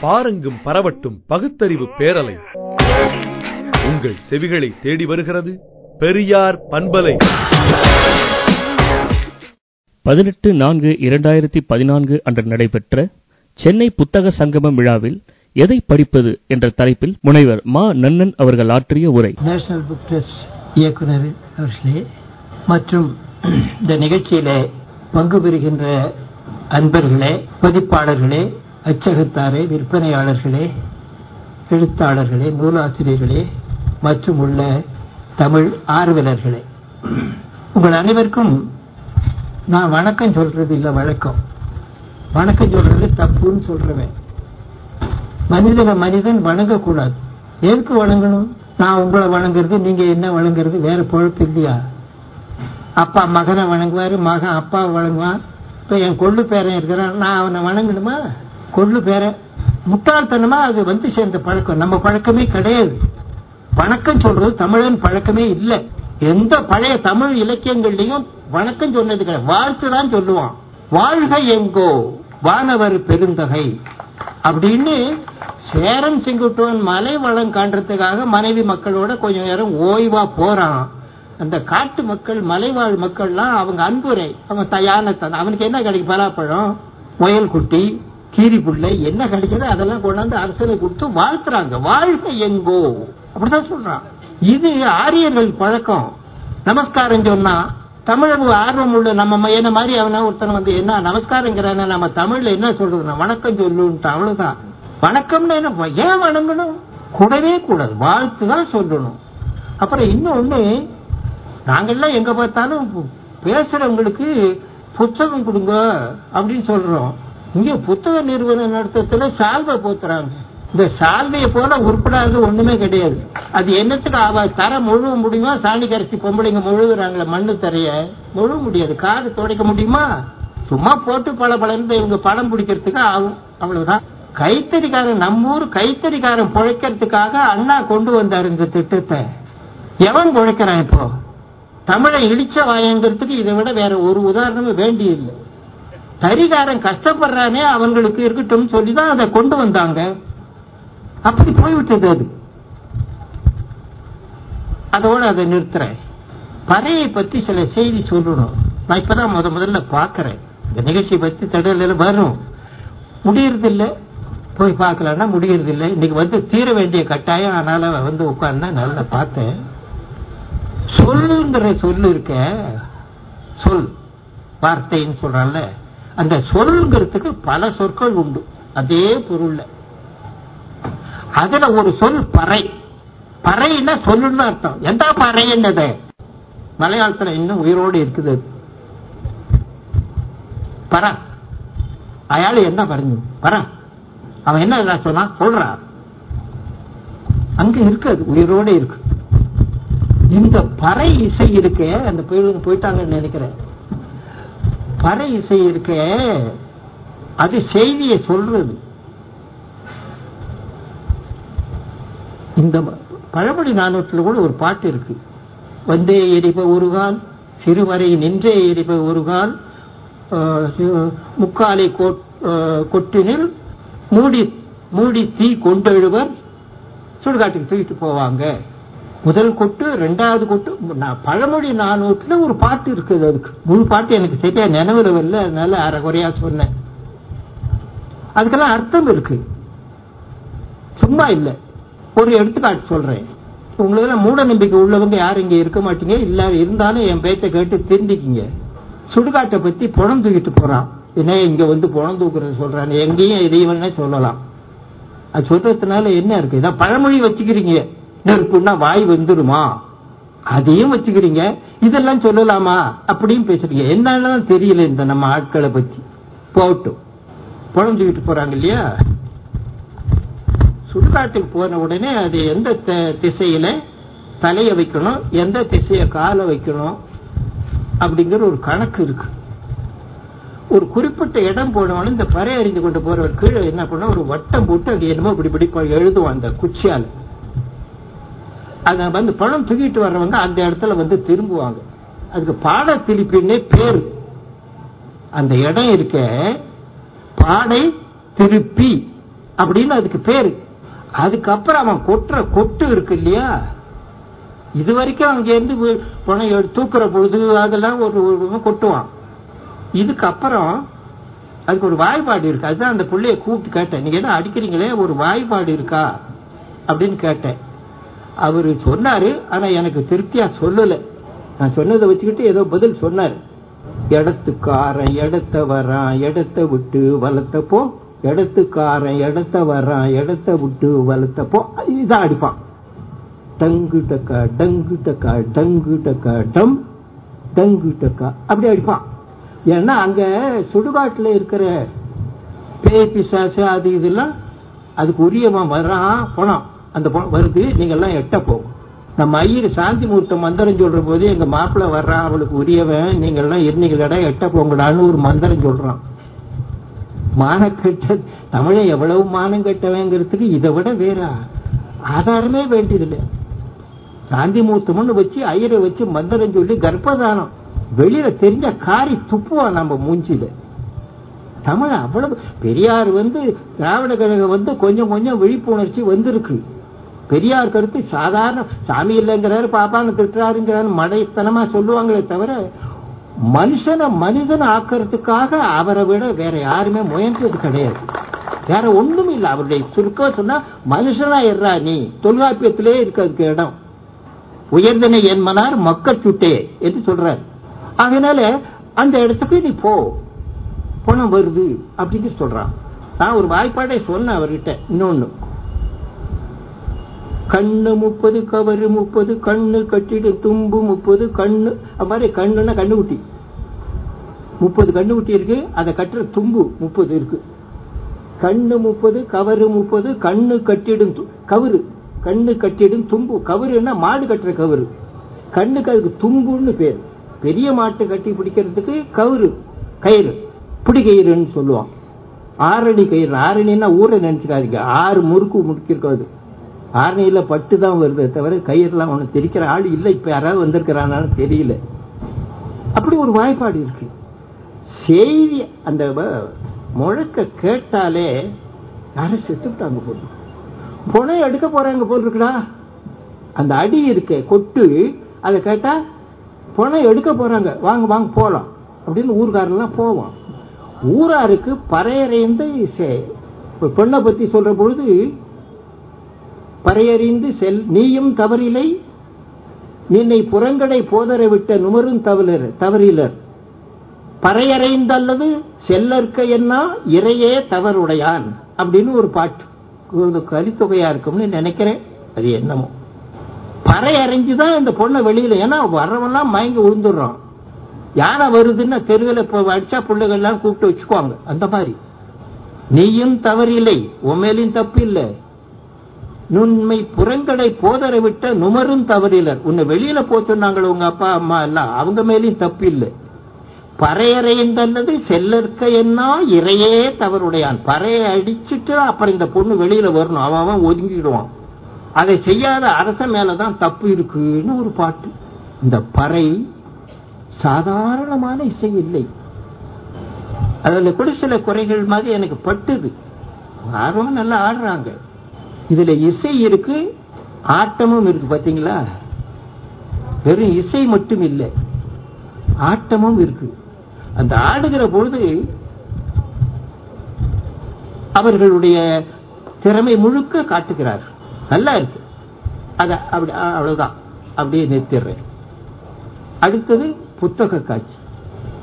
பாரெங்கும் பரவட்டும் பகுத்தறிவு பேரலை. உங்கள் செவிகளை தேடி வருகிறது பெரியார் பண்பலை. பதினெட்டு நான்கு இரண்டாயிரத்தி பதினான்கு அன்று நடைபெற்ற சென்னை புத்தக சங்கமம் விழாவில் எதை படிப்பது என்ற தலைப்பில் முனைவர் மா நன்னன் அவர்கள் ஆற்றிய உரை. நேஷனல் புக் ட்ரஸ்ட் இயக்குனர் அவர்களே மற்றும் இந்த நிகழ்ச்சியிலே பங்கு பெறுகின்ற அன்பர்களே பதிப்பாளர்களே அச்சகத்தாரே விற்பனையாளர்களே எழுத்தாளர்களே நூலாசிரியர்களே மற்றும் உள்ள தமிழ் ஆர்வலர்களே. உங்கள் அனைவருக்கும் நான் வணக்கம் சொல்றது இல்ல வழக்கம். வணக்கம் சொல்றது தப்புன்னு சொல்றவன். மனிதனை மனிதன் வணங்கக்கூடாது. எதுக்கு வணங்கணும்? நான் உங்களை வணங்குறது நீங்க என்ன வணங்குறது வேற பொழப்பு இல்லையா? அப்பா மகனை வணங்குவாரு மகன் அப்பாவை வணங்குவான். இப்ப என் கொள்ளு பேரன் இருக்கிறான் நான் அவனை வணங்கணுமா? கொள்ளு பேர முட்டாள்தனமா அது வந்து சேர்ந்த பழக்கம். நம்ம பழக்கமே கிடையாது. வணக்கம் சொல்றது தமிழன் பழக்கமே இல்லை. எந்த பழைய தமிழ் இலக்கியங்கள்லயும் வணக்கம் சொன்னது கிடையாது. வாழ்த்து தான் சொல்லுவான். வாழ்க எங்கோ வானவர் பெருந்தகை. அப்படின்னு சேரன் செங்குட்டுவன் மலை வளம் காண்றதுக்காக மனைவி மக்களோட கொஞ்ச நேரம் ஓய்வா போறான். அந்த காட்டு மக்கள் மலைவாழ் மக்கள்லாம் அவங்க அன்புரை. அவன் தயான அவனுக்கு என்ன கிடைக்கும்? பலாப்பழம் முயல் குட்டி கீரி பிள்ளை என்ன கிடைக்குதோ அதெல்லாம் கொண்டாந்து அரசனை கொடுத்து வாழ்த்துறாங்க. வாழ்க்கை எங்கோ? அப்படிதான் சொல்றான். இது ஆரியர்கள் பழக்கம். நமஸ்காரம் சொன்னா தமிழ் ஆர்வம் உள்ள நம்ம என்ன மாதிரி அவனா ஒருத்தன் வந்து என்ன நமஸ்காரங்கிறான நம்ம தமிழ்ல என்ன சொல்றதுனா வணக்கம் சொல்லுன்ட்டு. அவ்வளவுதான். வணக்கம்னு என்ன? ஏன் வணங்கணும்? கூடவே கூடாது. வாழ்த்து தான் சொல்லணும். அப்புறம் இன்னொன்னு நாங்கெல்லாம் எங்க பார்த்தாலும் பேசுறவங்களுக்கு புத்தகம் கொடுங்க அப்படின்னு சொல்றோம். இங்க புத்தக நிறுவன நடத்தத்துல சால்வை போத்துறாங்க. இந்த சால்வையை போல உருப்படாது ஒண்ணுமே கிடையாது. அது என்னத்துக்கு அவ தர முழுவ முடியுமா? சாணி கரைச்சி பொம்பளைங்க முழுகுறாங்களே மண்ணு தரைய. முழுவ முடியாது. காது துடைக்க முடியுமா? சும்மா போட்டு பல பலன்னு இவங்க படம் பிடிக்கிறதுக்கு ஆகும். அவ்வளவுதான். கைத்தறிக்காரன் நம்ம ஊர் கைத்தறிக்காரன் பிழைக்கிறதுக்காக அண்ணா கொண்டு வந்தாரு இந்த திட்டத்தை. எவன் பிழைக்கிறான் இப்போ? தமிழை இடிச்ச வாயங்கிறதுக்கு இதை விட வேற ஒரு உதாரணமே வேண்டியதில்லை இல்லை தறிகாரன் கஷ்டப்படுறானே அவங்களுக்கு இருக்கட்டும் சொல்லிதான் அதை கொண்டு வந்தாங்க. அப்படி போய்விட்டது அது. அதோட அதை நிறுத்துறேன். பறையை பத்தி சில செய்தி சொல்லணும். நான் இப்பதான் முத முதல்ல பாக்குறேன் இந்த நிகழ்ச்சியை பத்தி தடவில் வரும். முடியறதில்லை. போய் பார்க்கலன்னா முடியறதில்லை. இன்னைக்கு வந்து தீர வேண்டிய கட்டாயம். அதனால வந்து உட்கார்ந்தா நல்லா பார்த்தேன். சொல்லுங்கிற சொல்லு இருக்க சொல். வார்த்தைன்னு சொல்றான்ல. அந்த சொல்ங்கிறதுக்கு பல சொற்கள் உண்டு. அதே பொருள்ல. அதுல ஒரு சொல் பறை. பறைன்னா சொல்லுன்னு அர்த்தம். எந்த பறை என்னது மலையாளத்துல இன்னும் உயிரோடு இருக்குது பற. அயாள் என்ன பறஞ்சு? பரா அவன் என்ன சொன்னா? சொல்றா. அங்க இருக்கு உயிரோட உயிரோடு இருக்கு. இந்த பறை இசை இருக்கு அந்த போயிட்டாங்கன்னு நினைக்கிறேன். பறை இசை இருக்க அது செய்தியை சொல்றது. இந்த பழமொழி நானூற்றில் கூட ஒரு பாட்டு இருக்கு. வந்தே எரிப ஒரு கால் சிறுவரை நின்றே எரிப ஒரு கால் முக்காலை கொட்டினில் மூடி மூடி தீ கொண்டெழுவர். சுடுகாட்டுக்கு தூக்கிட்டு போவாங்க. முதல் கொட்டு ரெண்டாவது கொட்டு பழமொழி நானூற்றுல ஒரு பாட்டு இருக்குது அதுக்கு. முழு பாட்டு எனக்கு சரியா நினைவுல வரல அதனால அரைகுறையா சொன்னேன். அதுக்கெல்லாம் அர்த்தம் இருக்கு. சும்மா இல்லை. ஒரு எடுத்துக்காட்டு சொல்றேன். உங்களுக்கு மூட நம்பிக்கை உள்ளவங்க யாரும் இங்க இருக்க மாட்டீங்க. இல்ல இருந்தாலும் என் பேச்சை கேட்டு திருந்திக்கிங்க சுடுகாட்டை பத்தி புணம் தூக்கிட்டு போறான். என்ன இங்க வந்து புணம் தூக்குறது சொல்றான். எங்கேயும் எதையுமே சொல்லலாம். அது சொல்றதுனால என்ன இருக்கு? இதான் பழமொழி வச்சுக்கிறீங்க. நெருப்புன்னா வாய் வந்துருமா? அதையும் வச்சுக்கிறீங்க. இதெல்லாம் சொல்லலாமா? அப்படின்னு பேசுறீங்க. என்னன்னு தெரியல இந்த நம்ம ஆட்களை பத்தி. போட்டும் புழஞ்சுக்கிட்டு போறாங்க இல்லையா? சுடுகாட்டுக்கு போன உடனே அது எந்த திசையில தலைய வைக்கணும் எந்த திசைய காலை வைக்கணும் அப்படிங்கிற ஒரு கணக்கு இருக்கு. ஒரு குறிப்பிட்ட இடம் போனவன இந்த பறை அறிந்து கொண்டு போறவர் கீழே என்ன பண்ண ஒரு வட்டம் போட்டு அது என்னமோ இப்படி இப்படி எழுதுவான் அந்த குச்சியால். அதை வந்து பணம் தூக்கிட்டு வர்றவங்க அந்த இடத்துல வந்து திரும்புவாங்க. அதுக்கு பாட திருப்பின்னே பேர். அந்த இடம் இருக்க பாடை திருப்பி அப்படின்னு அதுக்கு பேரு. அதுக்கப்புறம் அவன் கொட்டுற கொட்டு இருக்கு இல்லையா? இது வரைக்கும் அங்க இருந்து பணம் தூக்குற பொழுது அதெல்லாம் ஒரு ஒரு கொட்டுவான். இதுக்கப்புறம் அதுக்கு ஒரு வாய்ப்பாடு இருக்கு. அதுதான் அந்த பிள்ளைய கூப்பிட்டு கேட்டேன். நீங்க என்ன அடிக்கிறீங்களே? ஒரு வாய்ப்பாடு இருக்கா? அப்படின்னு கேட்டேன். அவரு சொன்னாரு ஆனா எனக்கு திருப்தியா சொல்லல. நான் சொன்னதை வச்சுக்கிட்டு ஏதோ பதில் சொன்னாரு. இடத்துக்காரன் இடத்த வரான் இடத்த விட்டு வளர்த்தப்போ இடத்துக்காரன் இடத்த வரான் இடத்த விட்டு வளர்த்தப்போ இதான் அடிப்பான். டங்கு டக்கா டங்கு டக்கா டங்கு டக்கா டம் டங்கு டக்கா அப்படி அடிப்பான். ஏன்னா அங்க சுடுகாட்டுல இருக்கிற பேய் பிசாசு அது இதெல்லாம் அதுக்கு உரியவன் வரான் போனான். அந்த வருது நீங்க எல்லாம் எட்ட போகும் நம்ம ஐயர் சாந்தி முகூர்த்தம் மந்திரம் சொல்ற போது எங்க மாப்பிள்ளை வர்றான் அவளுக்கு உரியவன் நீங்க எல்லாம் இருந்தீங்களடா எட்ட போங்கடான்னு ஒரு மந்திரம் சொல்றான். மானக்கெட்ட தமிழை எவ்வளவு மானம் கெட்டவங்கிறதுக்கு இதை விட வேற ஆதாரமே வேண்டியதில்லை. சாந்தி முகூர்த்தம்னு வச்சு ஐயரை வச்சு மந்திரம் சொல்லி கர்ப்பதானம். வெளியில தெரிஞ்ச காரி துப்புவான் நம்ம மூஞ்சில தமிழ் அவ்வளவு பெரியார் வந்து திராவிட கழகம் வந்து கொஞ்சம் கொஞ்சம் விழிப்புணர்ச்சி வந்திருக்கு. பெரியார் கருத்து சாதாரண சாமி இல்லைங்கிறாரு பாப்பான்னு திட்டுறாருங்கிறாரு மடைத்தனமா சொல்லுவாங்களே தவிர மனுஷனை மனிதன் ஆக்கிறதுக்காக அவரை விட வேற யாருமே முயன்றது கிடையாது. வேற ஒண்ணும் இல்லை அவருடைய சுருக்க சொன்னா மனுஷனா இருறா நீ தொல்காப்பியத்திலே இருக்கிறதுக்கு இடம். உயர்ந்தனை என் மனார் மக்கள் சுட்டே என்று சொல்றார். அதனால அந்த இடத்துக்கு நீ போ. பணம் வருது அப்படின்னு சொல்றான். நான் ஒரு வாய்ப்பாடே சொன்னேன் அவர்கிட்ட இன்னொன்னு. கண்ணு முப்பது கவரு முப்பது கண்ணு கட்டிடு தும்பு முப்பது கண்ணு மாதிரி கண்ணுன்னா கண்ணுக்குட்டி. முப்பது கண்ணுக்குட்டி இருக்கு அதை கட்டுற தும்பு முப்பது இருக்கு. கண்ணு முப்பது கவரு முப்பது கண்ணு கட்டிடும் து- கவுரு. கண்ணு கட்டிடும் தும்பு. கவுருன்னா மாடு கட்டுற கவுரு. கண்ணுக்கு அதுக்கு தும்புன்னு பேர். பெரிய மாட்டை கட்டி பிடிக்கிறதுக்கு கவுரு கயிறு. பிடிக்கயிறுன்னு சொல்லுவான் ஆரணி கயிறு. ஆரணின்னா ஊரை நினைச்சுக்காதீங்க. ஆறு முறுக்கு முறுக்கிருக்காது ஆரணியில் பட்டு தான் வருதே தவிர கயிறுலாம் ஒன்று தெரிக்கிற ஆள் இல்லை. இப்போ யாராவது வந்திருக்கிறானாலும் தெரியல. அப்படி ஒரு வாய்ப்பாடு இருக்கு. செய்தி அந்த முழக்க கேட்டாலே யாரும் செத்துட்டாங்க போட்டு. புனை எடுக்க போறாங்க போல் இருக்குடா. அந்த அடி இருக்கே கொட்டு அதை கேட்டா புனை எடுக்க போறாங்க. வாங்க வாங்க போலாம். அப்படின்னு ஊர்காரெல்லாம் போவோம் ஊராருக்கு பறையறைந்து செ- பெண்ணை பத்தி சொல்ற பொழுது பறையறிந்து செல் நீயும் தவறில்லை நின்னை புறங்கடை போதர விட்ட நுமரும் தவறர் தவறிலர். பறையறைந்தல்லது செல்லற்க என்ன இறையே தவறுடையான். அப்படின்னு ஒரு பாட்டு. ஒரு கலித்தொகையா இருக்கும்னு நினைக்கிறேன். அது என்னமோ. பறை அரைஞ்சுதான் இந்த பொண்ணை வெளியில ஏன்னா வரவெல்லாம் மயங்கி விழுந்துடுறான் யானை வருதுன்னா தெருவில் இப்போ அடிச்சா பிள்ளைகள்லாம் கூப்பிட்டு வச்சுக்குவாங்க. அந்த மாதிரி. நீயும் தவறில்லை உண்மையிலும் தப்பு இல்லை நுண்மை புறங்கடை போதரை விட்ட நுமரும் தவறிலர் உன்னை வெளியில போ சொன்னாங்களே உங்க அப்பா அம்மா எல்லாம். அவங்க மேலேயும் தப்பு இல்லை. பறையறைந்தல்லது செல்லற்க என்ன இறையே தவறுடையான். பறையை அடிச்சுட்டு அப்புறம் இந்த பொண்ணு வெளியில வரணும். அவன் அவன் ஒதுங்கிடுவான். அதை செய்யாத அரச மேலதான் தப்பு இருக்குன்னு ஒரு பாட்டு. இந்த பறை சாதாரணமான இசை இல்லை. அதில் கூட சில குறைகள் மாதிரி எனக்கு பட்டுது. ஆர்வம் நல்லா ஆடுறாங்க. இதுல இசை இருக்கு ஆட்டமும் இருக்கு பாத்தீங்களா? வெறும் இசை மட்டும் இல்லை. ஆட்டமும் இருக்கு. அந்த ஆடுகிற பொழுது அவர்களுடைய திறமை முழுக்க காட்டுகிறார் நல்லா இருக்கு. அத அப்படி அவ்வளவுதான். அப்படியே நிறுத்திடுறேன். அடுத்தது புத்தக காட்சி.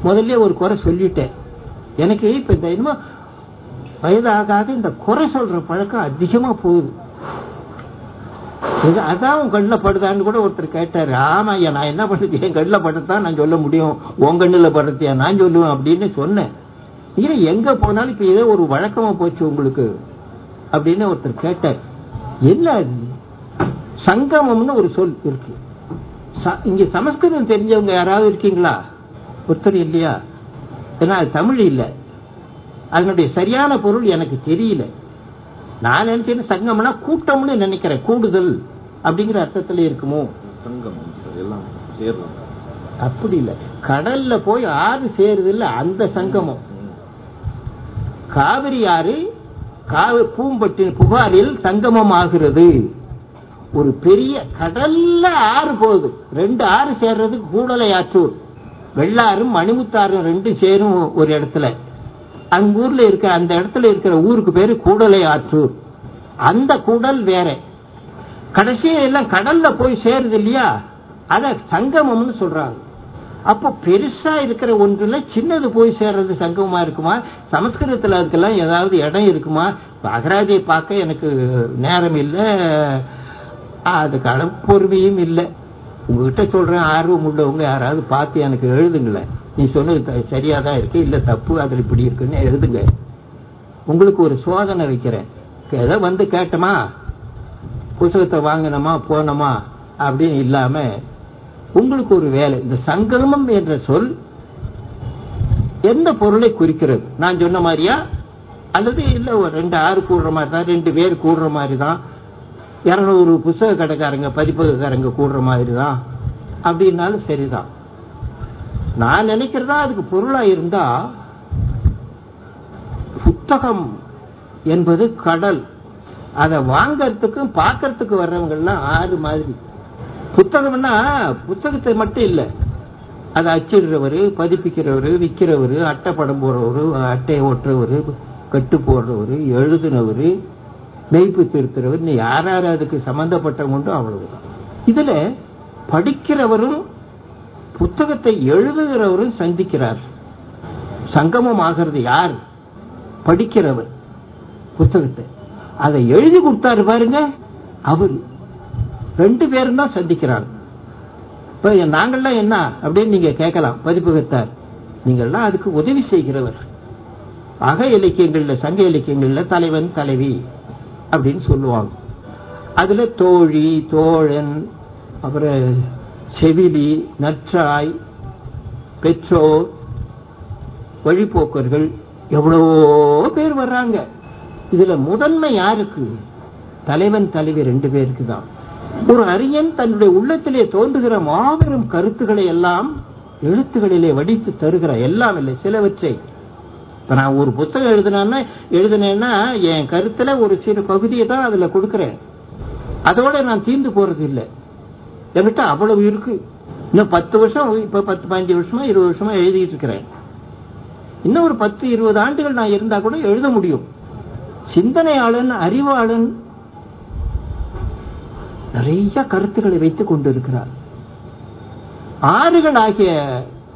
முதல்ல ஒரு குறை சொல்லிட்டேன். எனக்கு இப்ப இந்த என்னமோ வயதாக இந்த குறை சொல்ற பழக்கம் அதிகமா போகுது. இது அதான் உன் கண்ணில் படுதான்னு கூட ஒருத்தர் கேட்டாரு. ஆமா ஐயா நான் என்ன பண்ணுறது என் கண்ணில் படுறதான் நான் சொல்ல முடியும். உன் கண்ணில் படுத்தியா? நான் சொல்லுவேன் அப்படின்னு சொன்னேன். இல்லை எங்க போனாலும் இப்ப ஏதோ ஒரு வழக்கமா போச்சு உங்களுக்கு அப்படின்னு ஒருத்தர் கேட்டார். என்ன சங்கமம்னு ஒரு சொல் இருக்கு. ச- இங்க சமஸ்கிருதம் தெரிஞ்சவங்க யாராவது இருக்கீங்களா? ஒருத்தர் இல்லையா? ஏன்னா அது தமிழ் இல்லை. அதனுடைய சரியான பொருள் எனக்கு தெரியல. நான் நினைச்சேன் சங்கம்னா கூட்டம்னு நினைக்கிறேன். கூடுதல் அப்படிங்கிற அர்த்தத்துல இருக்குமோ? சங்கம் எல்லாம் அப்படி இல்ல. கடல்ல போய் ஆறு சேருது இல்ல அந்த சங்கமம். காவிரி ஆறு காவு பூம்பட்டின் புகாரில் சங்கமம் ஆகிறது ஒரு பெரிய கடல்ல ஆறு போகுது. ரெண்டு ஆறு சேர்றது கூடலை ஆற்றூர் வெள்ளாறும் மணிமுத்தாறும் ரெண்டும் சேரும் ஒரு இடத்துல. அங்க ஊர்ல இருக்க அந்த இடத்துல இருக்கிற ஊருக்கு பேரு கூடலை ஆற்றூர் அந்த கூடல் வேற. கடைசியில எல்லாம் கடல்ல போய் சேருது இல்லையா? அத சங்கமம்னு சொல்றாங்க. அப்போ பெருசா இருக்கிற ஒன்றுல சின்னது போய் சேர்றது சங்கமா இருக்குமா? சமஸ்கிருதத்துல அதுக்கெல்லாம் ஏதாவது இடம் இருக்குமா? அகராதியை பார்க்க எனக்கு நேரம் இல்லை. அதுக்கான பொறுமையும் இல்லை. உங்ககிட்ட சொல்றேன் ஆர்வம் உள்ளவங்க யாராவது பார்த்து எனக்கு எழுதுங்களேன். நீ சொன்னது சரியா சரியாதான் இருக்கு இல்ல தப்பு அதுல இப்படி இருக்குன்னு எழுதுங்க. உங்களுக்கு ஒரு சோதனை வைக்கிறேன். ஏதோ வந்து கேட்டோமா? புத்தகத்தை வாங்கினோமா போனோமா? அப்படின்னு இல்லாம உங்களுக்கு ஒரு வேலை. இந்த சங்கமம் என்ற சொல் எந்த பொருளை குறிக்கிறது? நான் சொன்ன மாதிரியா? அல்லது இல்ல ஒரு ரெண்டு ஆறு கூடுற மாதிரி தான் ரெண்டு பேர் கூடுற மாதிரி தான் இருநூறு புத்தக கடைக்காரங்க பதிப்பகக்காரங்க கூடுற மாதிரி தான் அப்படின்னாலும் சரிதான். நான் நினைக்கிறதா அதுக்கு பொருளா இருந்தா புத்தகம் என்பது கடல். அதை வாங்கறதுக்கும் பார்க்கறதுக்கு வர்றவங்கெல்லாம் ஆறு மாதிரி. புத்தகம்னா புத்தகத்தை மட்டும் இல்லை. அதை அச்சிடுறவர் பதிப்பிக்கிறவர் விற்கிறவர் அட்டை படம் போடுறவர் அட்டையை ஓட்டுறவர் கட்டு போடுறவர் எழுதுனவர் மெய்ப்பு திருத்துறவர் நீ யார் யார் அதுக்கு சம்பந்தப்பட்டவங்க அவ்வளவுதான். இதுல படிக்கிறவரும் புத்தகத்தை எழுதுகிறவரும் சந்திக்கிறார். சங்கமம் ஆகிறது யார்? படிக்கிறவர் புத்தகத்தை. அதை எழுதி கொடுத்தாரு பாருங்க அவர். ரெண்டு பேரும் தான் சந்திக்கிறாங்க இப்போ நாங்கள்லாம் என்ன அப்படின்னு நீங்க கேட்கலாம் பதிப்பகத்தார் நீங்கள்லாம் அதுக்கு உதவி செய்கிறவர். அக இலக்கியங்கள்ல சங்க இலக்கியங்கள்ல தலைவன் தலைவி அப்படின்னு சொல்லுவாங்க. அதுல தோழி தோழன் அப்புறம் செவிலி நற்றாய் பெற்றோர் வழிபோக்கர்கள் எவ்வளவோ பேர் வர்றாங்க. இதுல முதன்மை யாருக்கு? தலைவன் தலைவி ரெண்டு பேருக்கு தான். ஒரு அரியன் தன்னுடைய உள்ளத்திலே தோன்றுகிற மாபெரும் கருத்துக்களை எல்லாம் எழுத்துகளிலே வடித்து தருகிற எல்லாம் இல்லை சிலவற்றை. இப்ப நான் ஒரு புத்தகம் எழுதினேன்னா எழுதினேன்னா என் கருத்துல ஒரு சிறு பகுதியை தான் அதுல கொடுக்கிறேன். அதோட நான் தீர்ந்து போறது இல்லை என்கிட்ட அவ்வளவு இருக்கு. இன்னும் பத்து வருஷம் இப்ப பத்து பதினஞ்சு வருஷமா இருபது வருஷமா எழுதிட்டு இருக்கிறேன். இன்னும் ஒரு பத்து இருபது ஆண்டுகள் நான் இருந்தா கூட எழுத முடியும். சிந்தனையாளன் அறிவாளன் நிறைய கருத்துக்களை வைத்துக் கொண்டிருக்கிறார். ஆறுகள் ஆகிய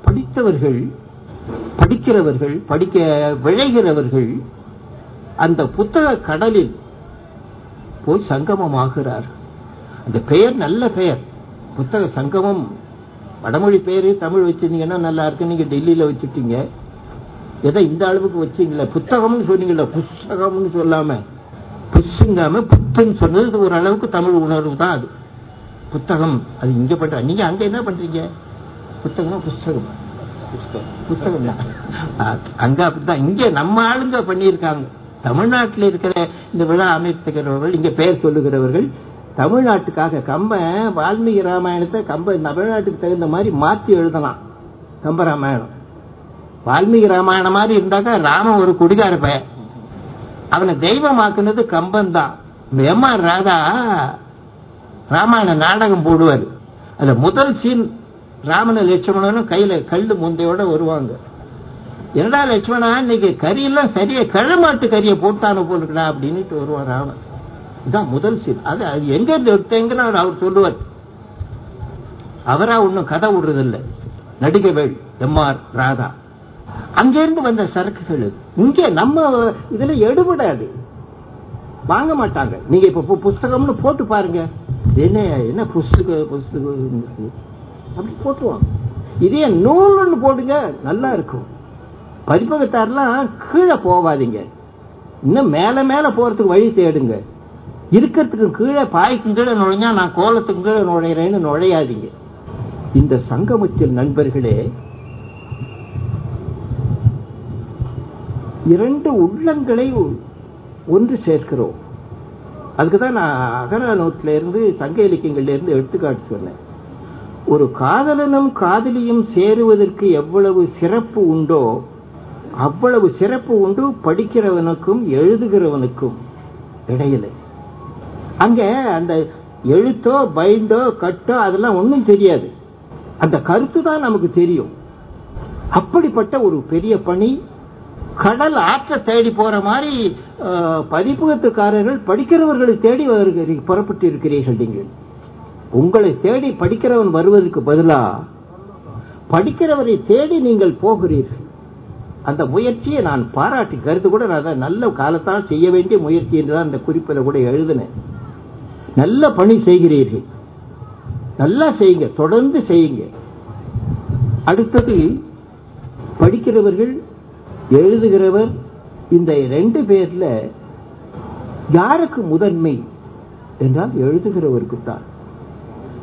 படித்தவர்கள் படிக்கிறவர்கள் படிக்க விழைகிறவர்கள் அந்த புத்தக கடலில் போய் சங்கமமாகிறார் அந்த பெயர் நல்ல பெயர். புத்தக சங்கமம் வடமொழி பேரு தமிழ் வச்சிருந்தீங்கன்னா நல்லா இருக்கு நீங்க டெல்லியில வச்சுட்டீங்க. எதை இந்த அளவுக்கு வச்சீங்களே புத்தகம்னு சொன்னீங்களா புஸ்தகம்னு சொல்லாம. புஸ்ஸுங்காம புத்துன்னு சொன்னது ஒரு அளவுக்கு தமிழ் உணர்வு தான் அது. புத்தகம் அது இங்க பண்ற நீங்க அங்க என்ன பண்றீங்க? புத்தகம் புஸ்தகம். புஸ்தகம் அங்க அப்படித்தான். இங்க நம்ம ஆளுங்க பண்ணியிருக்காங்க. தமிழ்நாட்டில் இருக்கிற இந்த விழா அமைத்துகிறவர்கள் இங்க பெயர் சொல்லுகிறவர்கள் தமிழ்நாட்டுக்காக கம்ப வால்மீகி ராமாயணத்தை கம்ப தமிழ்நாட்டுக்கு தகுந்த மாதிரி மாத்தி எழுதலாம். கம்ப ராமாயணம். வால்மீகி ராமாயணம் மாதிரி இருந்தாக்கா ராமன் ஒரு குடிகார பையன். அவனை தெய்வமாக்குனது கம்பன் தான் எம் ஆர் ராதா ராமாயண நாடகம் போடுவார். அந்த முதல் சீன் ராமன லட்சுமணனும் கையில கல் முந்தையோட வருவாங்க. என்னடா லட்சுமணா இன்னைக்கு கறியெல்லாம் சரியா கழமாட்டு கறியை போட்டானு போலுக்கடா அப்படின்னுட்டு வருவான் ராமன். இதான் முதல் சீன் அது அது எங்க இருந்து எடுத்தேங்கன்னு அவர் அவர் சொல்லுவார். அவரா ஒன்னும் கதை விடுறதில்லை. நடிகவேள் எம் ஆர் ராதா. அங்கிருந்து வந்த சரக்குகள் இங்கே நம்ம இதுல எடுபடாது. வாங்க மாட்டாங்க. நீங்க இப்ப புஸ்தகம்னு போட்டு பாருங்க. என்ன என்ன புஸ்தக புஸ்தகம் அப்படி போட்டுவாங்க இதே நூல்னு போடுங்க நல்லா இருக்கும். பதிப்பகத்தாரெல்லாம் கீழே போவாதீங்க. இன்னும் மேல மேல போறதுக்கு வழி தேடுங்க. இருக்கிறதுக்கு கீழே பாய்க்கும் கீழே நுழைஞ்சா நான் கோலத்துக்கு கீழே நுழையிறேன்னு நுழையாதீங்க. இந்த சங்கமத்தில் நண்பர்களே இரண்டு உள்ளங்களை ஒன்று சேர்க்கிறோம். அதுக்கு தான் நான் அகரானோத்துல இருந்து சங்க இலக்கியங்கள்ல இருந்து எடுத்துக்காட்டு சொன்னேன். ஒரு காதலனும் காதலியும் சேருவதற்கு எவ்வளவு சிறப்பு உண்டோ அவ்வளவு சிறப்பு உண்டு படிக்கிறவனுக்கும் எழுதுகிறவனுக்கும் இடையில. அங்க அந்த எழுத்தோ பைண்டோ கட்டோ அதெல்லாம் ஒண்ணும் தெரியாது. அந்த கருத்து தான் நமக்கு தெரியும். அப்படிப்பட்ட ஒரு பெரிய பணி கடல் ஆற்ற தேடி போற மாதிரி பதிப்பகத்துக்காரர்கள் படிக்கிறவர்களை தேடி வருகிறீங்க புறப்பட்டு இருக்கிறீர்கள் நீங்கள். உங்களை தேடி படிக்கிறவன் வருவதற்கு பதிலா படிக்கிறவரை தேடி நீங்கள் போகிறீர்கள். அந்த முயற்சியை நான் பாராட்டி கருத்து கூட நான் அதை நல்ல காலத்தால் செய்ய வேண்டிய முயற்சி என்றுதான் அந்த குறிப்பில் கூட எழுதினேன். நல்ல பணி செய்கிறீர்கள். நல்லா செய்யுங்க தொடர்ந்து செய்யுங்க. அடுத்தது படிக்கிறவர்கள் எழுதுகிறவர் இந்த ரெண்டு பேர்ல யாருக்கு முதன்மை? என்றால் எழுதுகிறவருக்கு தான்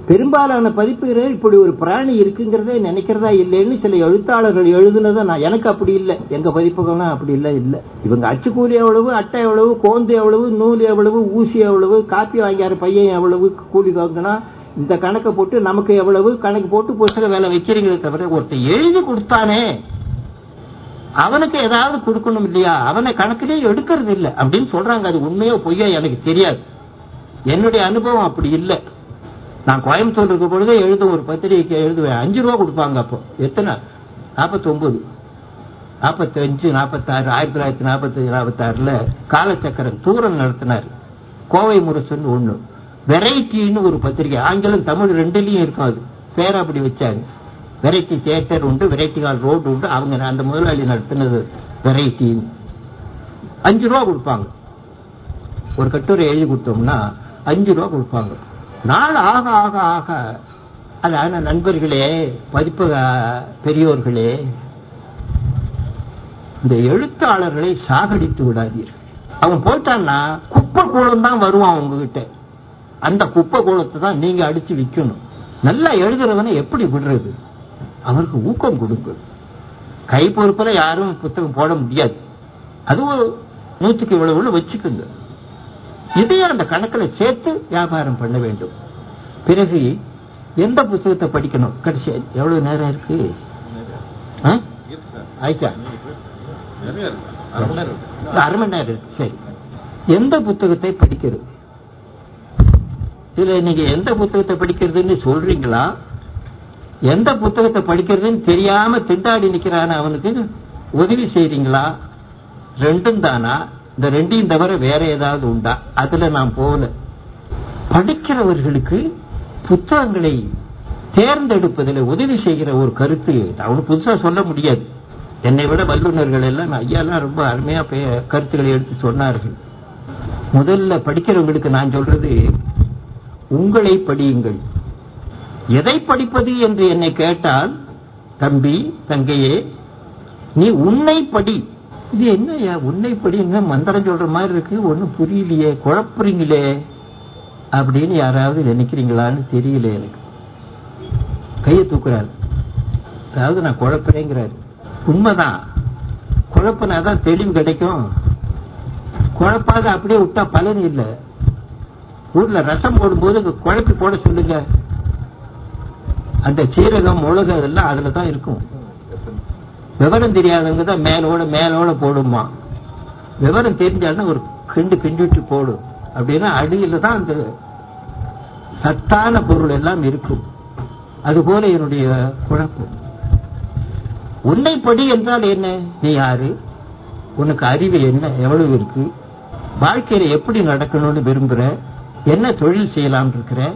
பெரும்பாலான பதிப்புகிறவர் இப்படி ஒரு பிராணி இருக்குங்கிறதே நினைக்கிறதா இல்லைன்னு சில எழுத்தாளர்கள் எழுதுனதை நான் எனக்கு அப்படி இல்லை. எங்க பதிப்புகள்லாம் அப்படி இல்லை இல்லை. இவங்க அச்சுக்கூலி எவ்வளவு அட்டை எவ்வளவு கோந்து எவ்வளவு நூல் எவ்வளவு ஊசி எவ்வளவு காப்பி வாங்கியாரு பையன் எவ்வளவு கூலி வாங்கினா இந்த கணக்கை போட்டு நமக்கு எவ்வளவு கணக்கு போட்டு புஸ்தக வேலை வைக்கிறீங்களே தவிர ஒருத்தர் எழுதி கொடுத்தானே அவனுக்கு ஏதாவது கொடுக்கணும் இல்லையா? அவனை கணக்கிலே எடுக்கிறது இல்லை. அப்படின்னு சொல்றாங்க. அது உண்மையோ பொய்யோ எனக்கு தெரியாது. என்னுடைய அனுபவம் அப்படி இல்லை. நான் கோயம்புத்தூர் இருக்க பொழுதே எழுதும் ஒரு பத்திரிகைக்கு எழுதுவேன். அஞ்சு ரூபா கொடுப்பாங்க அப்போ. எத்தனை? நாற்பத்தி ஒன்பது நாற்பத்தி அஞ்சு நாற்பத்தாறு ஆயிரத்தி தொள்ளாயிரத்தி நாற்பத்தஞ்சு நாற்பத்தாறுல காலச்சக்கரம் தூரம் நடத்தினார். கோவை முரசுன்னு ஒண்ணு. வெரைட்டின்னு ஒரு பத்திரிகை. ஆங்கிலம் தமிழ் ரெண்டுலயும் இருக்கும் அது. பேர் அப்படி வச்சாங்க வெரைட்டி தியேட்டர் உண்டு வெரைட்டி கால் ரோடு உண்டு. அவங்க அந்த முதலாளி நடத்தினது வெரைட்டின்னு. அஞ்சு ரூபா கொடுப்பாங்க. ஒரு கட்டுரை எழுதி கொடுத்தோம்னா அஞ்சு ரூபா கொடுப்பாங்க. நாள் ஆக ஆக ஆக அதான நண்பர்களே பதிப்பக பெரியோர்களே இந்த எழுத்தாளர்களை சாகடித்து விடாதீர்கள். அவன் போயிட்டான்னா குப்பை கூலம் தான் வருவான் உங்ககிட்ட. அந்த குப்பை கூலத்தை தான் நீங்க அடிச்சு விற்கணும் நல்லா எழுதுறவனை எப்படி விடுறது? அவருக்கு ஊக்கம் கொடுங்க கை பொறுப்பில் யாரும் புத்தகம் போட முடியாது. அதுவும் நூற்றுக்கு இவ்வளவு வச்சுக்குங்க. இதையும் அந்த கணக்கில் சேர்த்து வியாபாரம் பண்ண வேண்டும். பிறகு எந்த புத்தகத்தை படிக்கணும்? கடைசி எவ்வளவு நேரம் இருக்கு? ஆயிட்டா? அரை மணி நேரம் இருக்கு அரை மணி நேரம் இருக்கு. சரி. எந்த புத்தகத்தை படிக்கிறது? இதுல நீங்க எந்த புத்தகத்தை படிக்கிறதுன்னு சொல்றீங்களா? எந்த புத்தகத்தை படிக்கிறதுன்னு தெரியாம திண்டாடி நிக்கிறான அவனுக்கு? உதவி செய்றீங்களா? ரெண்டும் தானா? இந்த ரெண்டையும் தவிர வேற ஏதாவது உண்டா? அதுல நான் போகல. படிக்கிறவர்களுக்கு புத்தகங்களை தேர்ந்தெடுப்பதில் உதவி செய்கிற ஒரு கருத்து அவனு புதுசா சொல்ல முடியாது. என்னை விட வல்லுநர்கள் எல்லாம் ஐயாலாம் ரொம்ப அருமையா பே- கருத்துக்களை எடுத்து சொன்னார்கள். முதல்ல படிக்கிறவங்களுக்கு நான் சொல்றது உங்களை படியுங்கள். எதை படிப்பது என்று என்னை கேட்டால் தம்பி தங்கையே நீ உன்னை படி. இது என்னய்யா? உன்னை என்ன மந்திரம் சொல்ற மாதிரி இருக்கு? ஒன்னும் புரியலையே. குழப்புறீங்களே? அப்படின்னு யாராவது நினைக்கிறீங்களான்னு தெரியல எனக்கு. கையை தூக்குறாரு. அதாவது நான் குழப்பறேங்கிறாரு. உண்மைதான். குழப்பினாதான் தெளிவு கிடைக்கும். குழப்பாத அப்படியே விட்டா பலன் இல்லை. ஊர்ல ரசம் போடும்போது குழப்பி போட சொல்லுங்க. அந்த சீரகம் மிளகு அதெல்லாம் அதுல தான் இருக்கும். விவரம் தெரியாதவங்க தான் மேலோட மேலோட போடுமா? விவரம் தெரிஞ்சாலும் ஒரு கிண்டு கிண்டிட்டு போடும். அப்படின்னா அடியில தான் அந்த சத்தான பொருள் எல்லாம் இருக்கும். அதுபோல என்னுடைய குழப்பம். உன்னை படி என்றால் என்ன? நீ யாரு? உனக்கு அறிவு என்ன? எவ்வளவு இருக்கு? வாழ்க்கையில எப்படி நடக்கணும்னு விரும்புற? என்ன தொழில் செய்யலாம் இருக்கிற?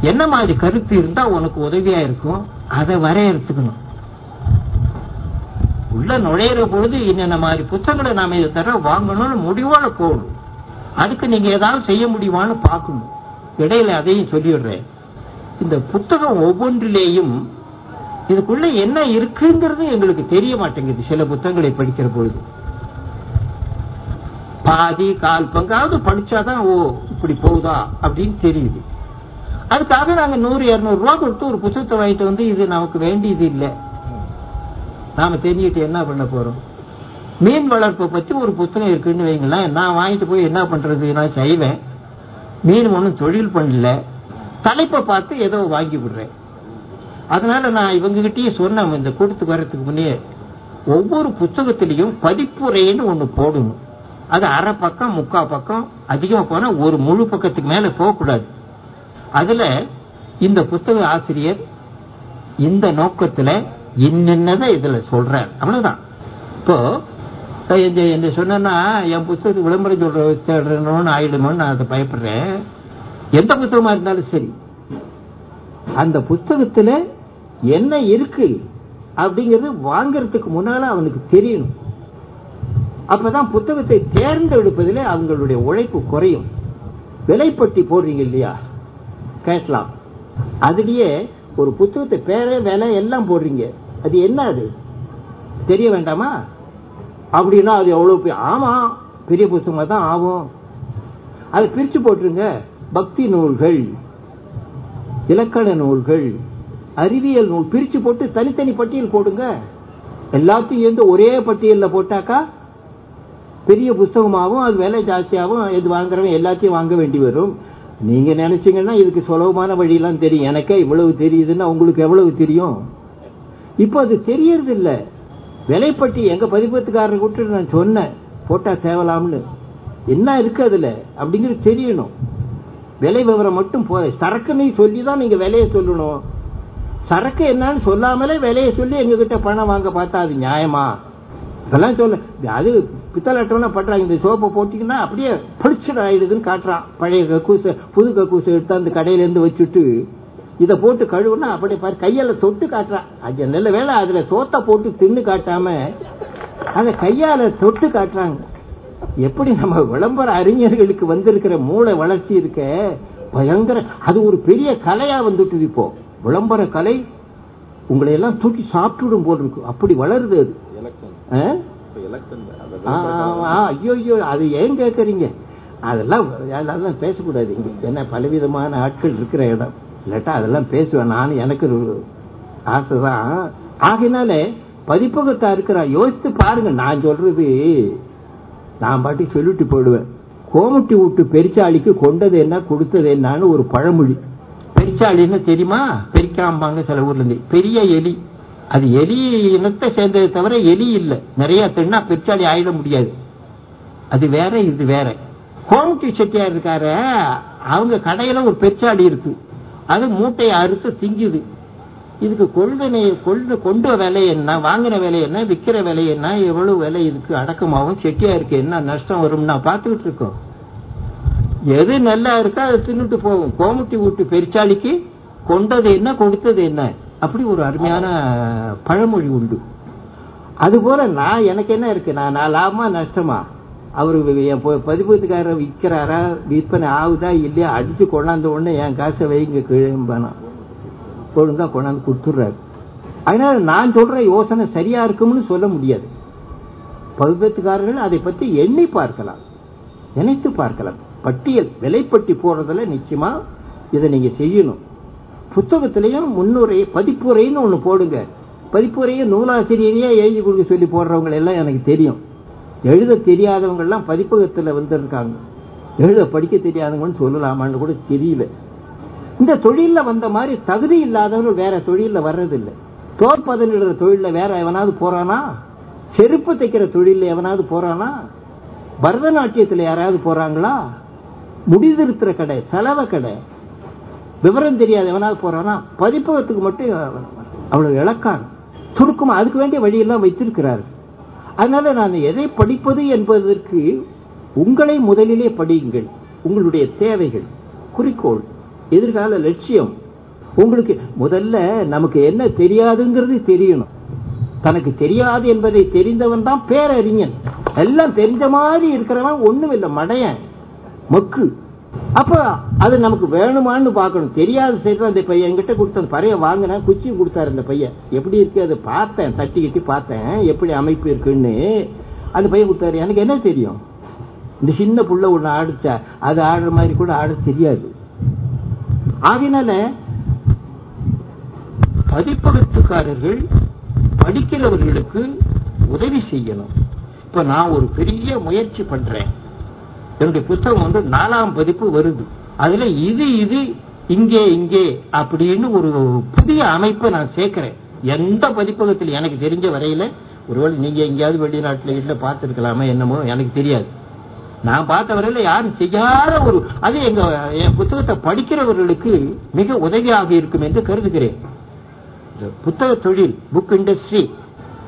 என்ன மாதிரி கருத்து இருந்தா உனக்கு உதவியா இருக்கும்? அதை வரையறுத்துக்கணும். உள்ள நுழையிற பொழுது என்னென்ன மாதிரி புத்தகங்களை நாம இதை தர வாங்கணும்னு முடிவோட போகணும். அதுக்கு நீங்க ஏதாவது செய்ய முடியுமான்னு பார்க்கணும். இடையில அதையும் சொல்லிடுறேன். இந்த புத்தகம் ஒவ்வொன்றிலேயும் இதுக்குள்ள என்ன இருக்குங்கிறது எங்களுக்கு தெரிய மாட்டேங்குது சில புத்தகங்களை படிக்கிற பொழுது. பாதி கால் பங்காவது படிச்சாதான் ஓ இப்படி போகுதா அப்படின்னு தெரியுது. அதுக்காக நாங்க நூறு இருநூறு ரூபா கொடுத்து ஒரு புத்தகத்தை வாங்கிட்டு வந்து இது நமக்கு வேண்டியது இல்லை. நாம தெரிஞ்சுட்டு என்ன பண்ண போறோம்? மீன் வளர்ப்பை பற்றி ஒரு புத்தகம் இருக்குன்னு வைங்களேன். நான் வாங்கிட்டு போய் என்ன பண்றது? நான் செய்வேன். மீன் ஒன்றும் தொழில் பண்ணல. தலைப்பை பார்த்து ஏதோ வாங்கி விடுறேன். அதனால நான் இவங்ககிட்டயே சொன்னேன் இந்த கூட்டத்துக்கு வர்றதுக்கு முன்னே ஒவ்வொரு புத்தகத்திலையும் பதிப்புரைன்னு ஒன்று போடணும். அது அரை பக்கம் முக்கா பக்கம் அதிகமா போனா ஒரு முழு பக்கத்துக்கு மேல போகக்கூடாது. அதுல இந்த புத்தக ஆசிரியர் இந்த நோக்கத்துல என்னென்னதை இதுல சொல்றார். அவ்வளவுதான். இப்போ என்ன சொன்னா என் புத்தகத்துக்கு விளம்பரம் சொல்ற தேடணும்னு ஆயிடுமோன்னு நான் அதை பயப்படுறேன். எந்த புத்தகமா இருந்தாலும் சரி. அந்த புத்தகத்துல என்ன இருக்கு அப்படிங்கிறது வாங்கறதுக்கு முன்னால அவனுக்கு தெரியணும். அப்பதான் புத்தகத்தை தேர்ந்தெடுப்பதிலே அவங்களுடைய உழைப்பு குறையும். விலைப்பட்டி போடுறீங்க இல்லையா? கேட்கலாம். அதுலயே ஒரு புத்தகத்தை பேர விலை எல்லாம் போடுறீங்க. அது என்ன அது? தெரிய வேண்டாமா? அப்படின்னா அது எவ்வளவு பெரிய- ஆமா பெரிய புத்தகமா தான் ஆகும். அதை பிரிச்சு போட்டுருங்க. பக்தி நூல்கள் இலக்கண நூல்கள் அறிவியல் நூல் பிரிச்சு போட்டு தனித்தனி பட்டியல் போடுங்க. எல்லாத்தையும் சேர்ந்து ஒரே பட்டியலில் போட்டாக்கா பெரிய புஸ்தகமாகவும் அது விலை ஜாஸ்தியாகவும் இது வாங்குறவன் எல்லாத்தையும் வாங்க வேண்டி வரும். நீங்க நினைச்சீங்கன்னா இதுக்கு சுலபமான வழியெல்லாம் தெரியும். எனக்கே இவ்வளவு தெரியுதுன்னா உங்களுக்கு எவ்வளவு தெரியும்? இப்போ அது தெரியறது விலைப்பட்டி எங்கள் பதிப்பத்துக்காரரை கூட்டு நான் சொன்னேன் போட்டால் தேவலாம்னு என்ன இருக்கு அதில்? அப்படிங்கிறது தெரியணும். விலை விவரம் மட்டும் போத. சரக்குன்னு சொல்லி தான் நீங்கள் விலையை சொல்லணும். சரக்கு என்னன்னு சொல்லாமலே விலையை சொல்லி எங்ககிட்ட பணம் வாங்க பார்த்தா அது நியாயமா? இதெல்லாம் சொல்ல அது பித்தலாட்டம் பண்றாங்க. இந்த சோப்பை போட்டிங்கன்னா அப்படியே பளிச்சுட ஆயிடுதுன்னு காட்டுறான். பழைய கக்கூசை புது கக்கூசை எடுத்து அந்த கடையிலேருந்து வச்சுட்டு இதை போட்டு கழுவுனா அப்படியே பாரு கையால தொட்டு காட்டுறான் அது நல்ல வேலை அதுல சோத்தை போட்டு தின்னு காட்டாம அதை கையால தொட்டு காட்டுறாங்க. எப்படி நம்ம விளம்பர அறிஞர்களுக்கு வந்திருக்கிற மூளை வளர்ச்சி இருக்க பயங்கர அது ஒரு பெரிய கலையா வந்துட்டு இப்போ. விளம்பர கலை உங்களை எல்லாம் தூக்கி சாப்பிட்டுடும் போல் இருக்கு. அப்படி வளருது அது. ஐயோ ஐயோ அது ஏன் கேக்குறீங்க? அதெல்லாம் அதெல்லாம் பேசக்கூடாது. இங்க ஏன்னா பலவிதமான ஆட்கள் இருக்கிற இடம். இல்லாட்டா அதெல்லாம் பேசுவேன். நான் எனக்கு ஆசை ஆசைதான். ஆகினாலே பதிப்பகத்தா இருக்கிறா யோசித்து பாருங்க. நான் சொல்றது நான் பாட்டி சொல்லிட்டு போயிடுவேன். கோமட்டி விட்டு பெரிச்சாளிக்கு கொண்டது என்ன கொடுத்தது என்னன்னு ஒரு பழமொழி. பெரிச்சாளின்னு தெரியுமா? பெரிக்காம்பாங்க சில ஊர்ல இருந்து. பெரிய எலி. அது எலி இனத்தை சேர்ந்ததை தவிர எலி இல்லை. நிறைய தின்னா பெரிச்சாளி ஆயிட முடியாது. அது வேற இது வேற. கோமட்டி செட்டியார் இருக்காரு அவங்க கடையில ஒரு பெரிச்சாளி இருக்கு. அது மூட்டையை அறுத்து திங்குது. இதுக்கு கொள்வினை கொண்டு கொண்ட விலை என்ன வாங்கின விலை என்ன விக்கிற விலை என்ன எவ்வளவு விலை இதுக்கு அடக்கமாவும் செட்டியா இருக்கு என்ன நஷ்டம் வரும்னா பார்த்துக்கிட்டு இருக்கோம். எது நல்லா இருக்கோ அதை தின்னுட்டு போகும் கோமுட்டி வீட்டு பெருச்சாளிக்கு கொண்டது என்ன கொடுத்தது என்ன? அப்படி ஒரு அருமையான பழமொழி உண்டு. அதுபோல நான் எனக்கு என்ன இருக்கு? நான் நான் லாபமா நஷ்டமா? அவரு என் பதிப்பகத்துக்காரர் விற்கிறாரா விற்பனை ஆகுதா இல்லையா அடிச்சு கொண்டாந்த உடனே என் காசை வைங்க கீழேம்பானா ஒழுங்கா கொண்டாந்து கொடுத்துடுறாரு. அதனால நான் சொல்ற யோசனை சரியா இருக்கும்னு சொல்ல முடியாது. பதிப்பகத்துக்காரர்கள் அதை பற்றி எண்ணி பார்க்கலாம். நினைத்து பார்க்கலாம். பட்டியல் விலைப்பட்டி போடுறதுல நிச்சயமா இதை நீங்க செய்யணும். புத்தகத்திலையும் முன்னுரை பதிப்புரைன்னு ஒன்று போடுங்க. பதிப்புரையை நூலாசிரியரையே எழுதி கொடுக்க சொல்லி போடுறவங்க எல்லாம் எனக்கு தெரியும். எழுத தெரியாதவங்கெல்லாம் பதிப்பகத்தில் வந்திருக்காங்க. எழுத படிக்க தெரியாதவங்கன்னு சொல்லலாமான்னு கூட தெரியல. இந்த தொழிலில் வந்த மாதிரி தகுதி இல்லாதவர்கள் வேற தொழிலில் வர்றதில்லை. தோற்பதலிடுற தொழிலில் வேற எவனாவது போறானா? செருப்பு தைக்கிற தொழிலில் எவனாவது போறானா? பரதநாட்டியத்தில் யாராவது போறாங்களா? முடிதிருத்துற கடை செலவை கடை. விவரம் தெரியாத எவனாவது போறானா? பதிப்பகத்துக்கு மட்டும் அவ்வளவு இழக்கான் சுருக்கமா அதுக்கு வேண்டிய வழியெல்லாம் வைத்திருக்கிறார்கள். அதனால நான் எதை படிப்பது என்பதற்கு உங்களை முதலிலே படியுங்கள். உங்களுடைய தேவைகள் குறிக்கோள் எதிர்கால லட்சியம். உங்களுக்கு முதல்ல நமக்கு என்ன தெரியாதுங்கிறது தெரியணும். தனக்கு தெரியாது என்பதை தெரிந்தவன் தான் பேரறிஞன். எல்லாம் தெரிஞ்ச மாதிரி இருக்கிறவன் ஒண்ணும் இல்லை மடையன் மக்கு. அப்ப அது நமக்கு வேணுமான்னு பார்க்கணும். தெரியாத செய்யறது அந்த பையன். என்கிட்ட கொடுத்த அந்த பறைய வாங்கின குச்சி கொடுத்தாரு அந்த பையன். எப்படி இருக்கு? அதை பார்த்தேன். தட்டி கட்டி பார்த்தேன். எப்படி அமைப்பு இருக்குன்னு அந்த பையன் கொடுத்தாரு. எனக்கு என்ன தெரியும்? இந்த சின்ன புள்ள ஒண்ணு ஆடிச்சா அது ஆடுற மாதிரி கூட ஆட தெரியாது. ஆகினால பதிப்பகத்துக்காரர்கள் படிக்கிறவர்களுக்கு உதவி செய்யணும். இப்ப நான் ஒரு பெரிய முயற்சி பண்றேன். என்னுடைய புத்தகம் வந்து நாலாம் பதிப்பு வருது. அதுல இது இது இங்கே இங்கே அப்படின்னு ஒரு புதிய அமைப்பை நான் சேர்க்கிறேன். எந்த பதிப்பகத்தில் எனக்கு தெரிஞ்ச வரையில ஒருவேளை நீங்க எங்கேயாவது வெளிநாட்டுல இல்ல பார்த்துருக்கலாமே என்னமோ எனக்கு தெரியாது. நான் பார்த்த வரையில யாரும் செய்யாத ஒரு அது எங்க என் புத்தகத்தை படிக்கிறவர்களுக்கு மிக உதவியாக இருக்கும் என்று கருதுகிறேன். புத்தக தொழில் புக் இண்டஸ்ட்ரி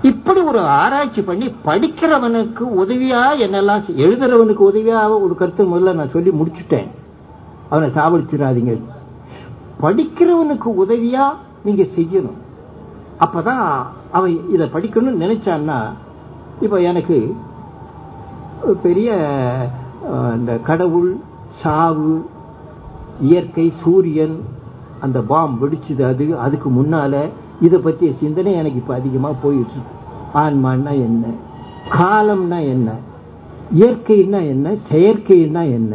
இப்படி ஒரு ஆராய்ச்சி பண்ணி படிக்கிறவனுக்கு உதவியா என்னெல்லாம் செய்- எழுதுறவனுக்கு உதவியா ஒரு கருத்து முதல்ல நான் சொல்லி முடிச்சுட்டேன். அவனை சாவடிச்சிடாதீங்க. படிக்கிறவனுக்கு உதவியா நீங்க செய்யணும். அப்பதான் அவன் இதை படிக்கணும்னு நினைச்சான்னா இப்ப எனக்கு பெரிய இந்த கடவுள் சாவு இயற்கை சூரியன் அந்த பாம் வெடிச்சது அது அதுக்கு முன்னால இதை பற்றிய சிந்தனை எனக்கு இப்போ அதிகமாக போயிட்டு இருக்கு. ஆன்மான்னா என்ன? காலம்னா என்ன? இயற்கைன்னா என்ன? செயற்கைன்னா என்ன?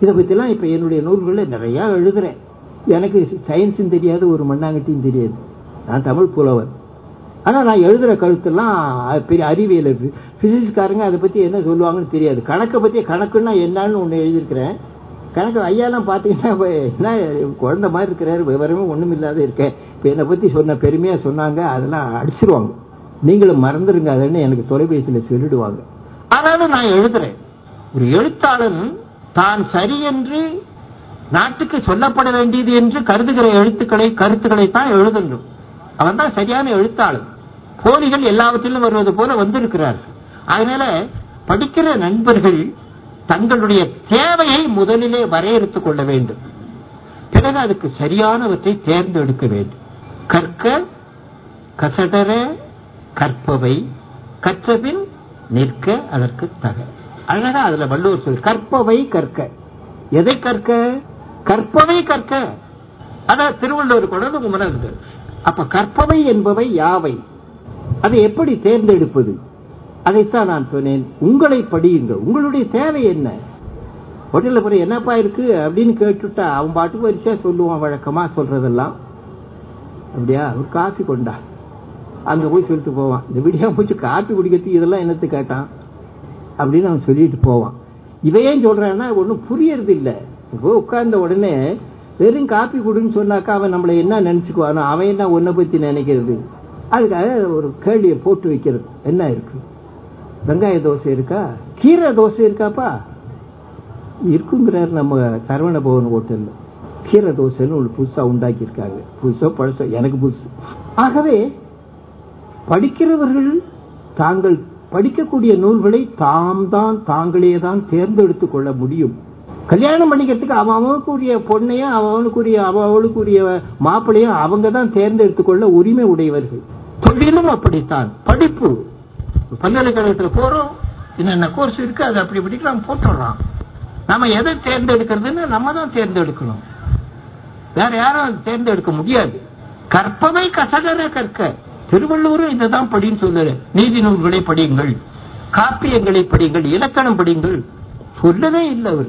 இதை பற்றிலாம் இப்போ என்னுடைய நூல்களில் நிறையா எழுதுகிறேன் எனக்கு சயின்ஸும் தெரியாது ஒரு மண்ணாங்கட்டியும் தெரியாது. நான் தமிழ் புலவர். ஆனால் நான் எழுதுகிற கருத்தெல்லாம் பெரிய அறிவியல் பிசிக்ஸ்காரங்க அதை பற்றி என்ன சொல்லுவாங்கன்னு தெரியாது. கணக்கை பற்றி கணக்குன்னா என்னன்னு ஒன்று எழுதியிருக்கிறேன். கணக்கு ஐயாலாம் பாத்தீங்கன்னா என்ன குழந்தை மாதிரி இருக்கிறாரு விவரமே ஒண்ணும் இல்லாத இருக்கேன் இப்போ என்னை பத்தி சொன்ன பெருமையா சொன்னாங்க அதெல்லாம் அடிச்சிருவாங்க. நீங்களும் மறந்துருங்க அதுன்னு எனக்கு தொலைபேசியில சொல்லிடுவாங்க. ஆனாலும் நான் எழுதுறேன். ஒரு எழுத்தாளன் தான் சரி என்று நாட்டுக்கு சொல்லப்பட வேண்டியது என்று கருதுகிற எழுத்துக்களை கருத்துக்களை தான் எழுதணும். அவன் தான் சரியான எழுத்தாளன். போலிகள் எல்லாவற்றிலும் வருவது போல வந்திருக்கிறார் அதனால படிக்கிற நண்பர்கள் தங்களுடைய தேவையை முதலிலே வரையறுத்துக் கொள்ள வேண்டும். பிறகு அதுக்கு சரியானவற்றை தேர்ந்தெடுக்க வேண்டும். கற்க கசடர கற்பவை கற்றபின் நிற்க அதற்கு தக. அழகா அதுல வள்ளுவர் சொல் கற்பவை கற்க. எதை கற்க? கற்பவை கற்க. அதான் திருவள்ளுவர் கூட உங்க மனம் அப்ப கற்பவை என்பவை யாவை? அதை எப்படி தேர்ந்தெடுப்பது? அதைத்தான் நான் சொன்னேன். உங்களை படியுங்கள். உங்களுடைய தேவை என்ன? ஹோட்டலில் போய் என்னப்பா இருக்கு? அப்படின்னு கேட்டுட்டா அவன் பாட்டுக்கு வரிசையா சொல்லுவான் வழக்கமா சொல்றதெல்லாம். அப்படியா? ஒரு காஃபி கொண்டா. அங்க போய் சொல்லிட்டு போவான். இந்த விடியா போச்சு காஃபி குடிக்கிறதுக்கு இதெல்லாம் என்னத்து கேட்டான்? அப்படின்னு அவன் சொல்லிட்டு போவான். இவையேன் சொல்றான்னா ஒன்றும் புரியறது இல்லை இப்போ உட்கார்ந்த உடனே வெறும் காப்பி கொடுன்னு சொன்னாக்கா அவன் நம்மளை என்ன நினைச்சுக்குவானோ அவன் என்ன ஒன்றை பத்தி நினைக்கிறது? அதுக்காக ஒரு கேள்வியை போட்டு வைக்கிறது. என்ன இருக்கு? வெங்காய தோசை இருக்கா? கீரை தோசை இருக்காப்பா? இருக்குங்கிறார் நம்ம சரவண பவன் ஹோட்டலில். கீரை தோசைன்னு ஒரு புதுசா உண்டாக்கியிருக்காங்க. புதுசோ பழசோ எனக்கு புதுசு. ஆகவே படிக்கிறவர்கள் தாங்கள் படிக்கக்கூடிய நூல்களை தாம் தான் தாங்களே தான் தேர்ந்தெடுத்து கொள்ள முடியும். கல்யாணம் பண்ணிக்கிறதுக்கு அவன் அவனுக்குரிய பொண்ணையும் அவனுக்குரிய அவளுக்குரிய மாப்பிள்ளையும் அவங்க தான் தேர்ந்தெடுத்துக் கொள்ள உரிமை உடையவர்கள். தொழிலும் அப்படித்தான். படிப்பு பல்கலைக்கழகத்தில் போறோம். என்னென்ன கோர்ஸ் இருக்கு அது அப்படி படிக்கலாம் போட்டுடலாம் நம்ம எதை தேர்ந்தெடுக்கிறதுன்னு நம்ம தான் தேர்ந்தெடுக்கணும். வேற யாரும் தேர்ந்தெடுக்க முடியாது. கற்பவை கசடர கற்க. திருவள்ளுவரும் இதை தான் படின்னு சொல்லுற நீதி நூல்களை படியுங்கள் காப்பியங்களை படியுங்கள் இலக்கணம் படியுங்கள். சொல்லவே இல்லை அவர்.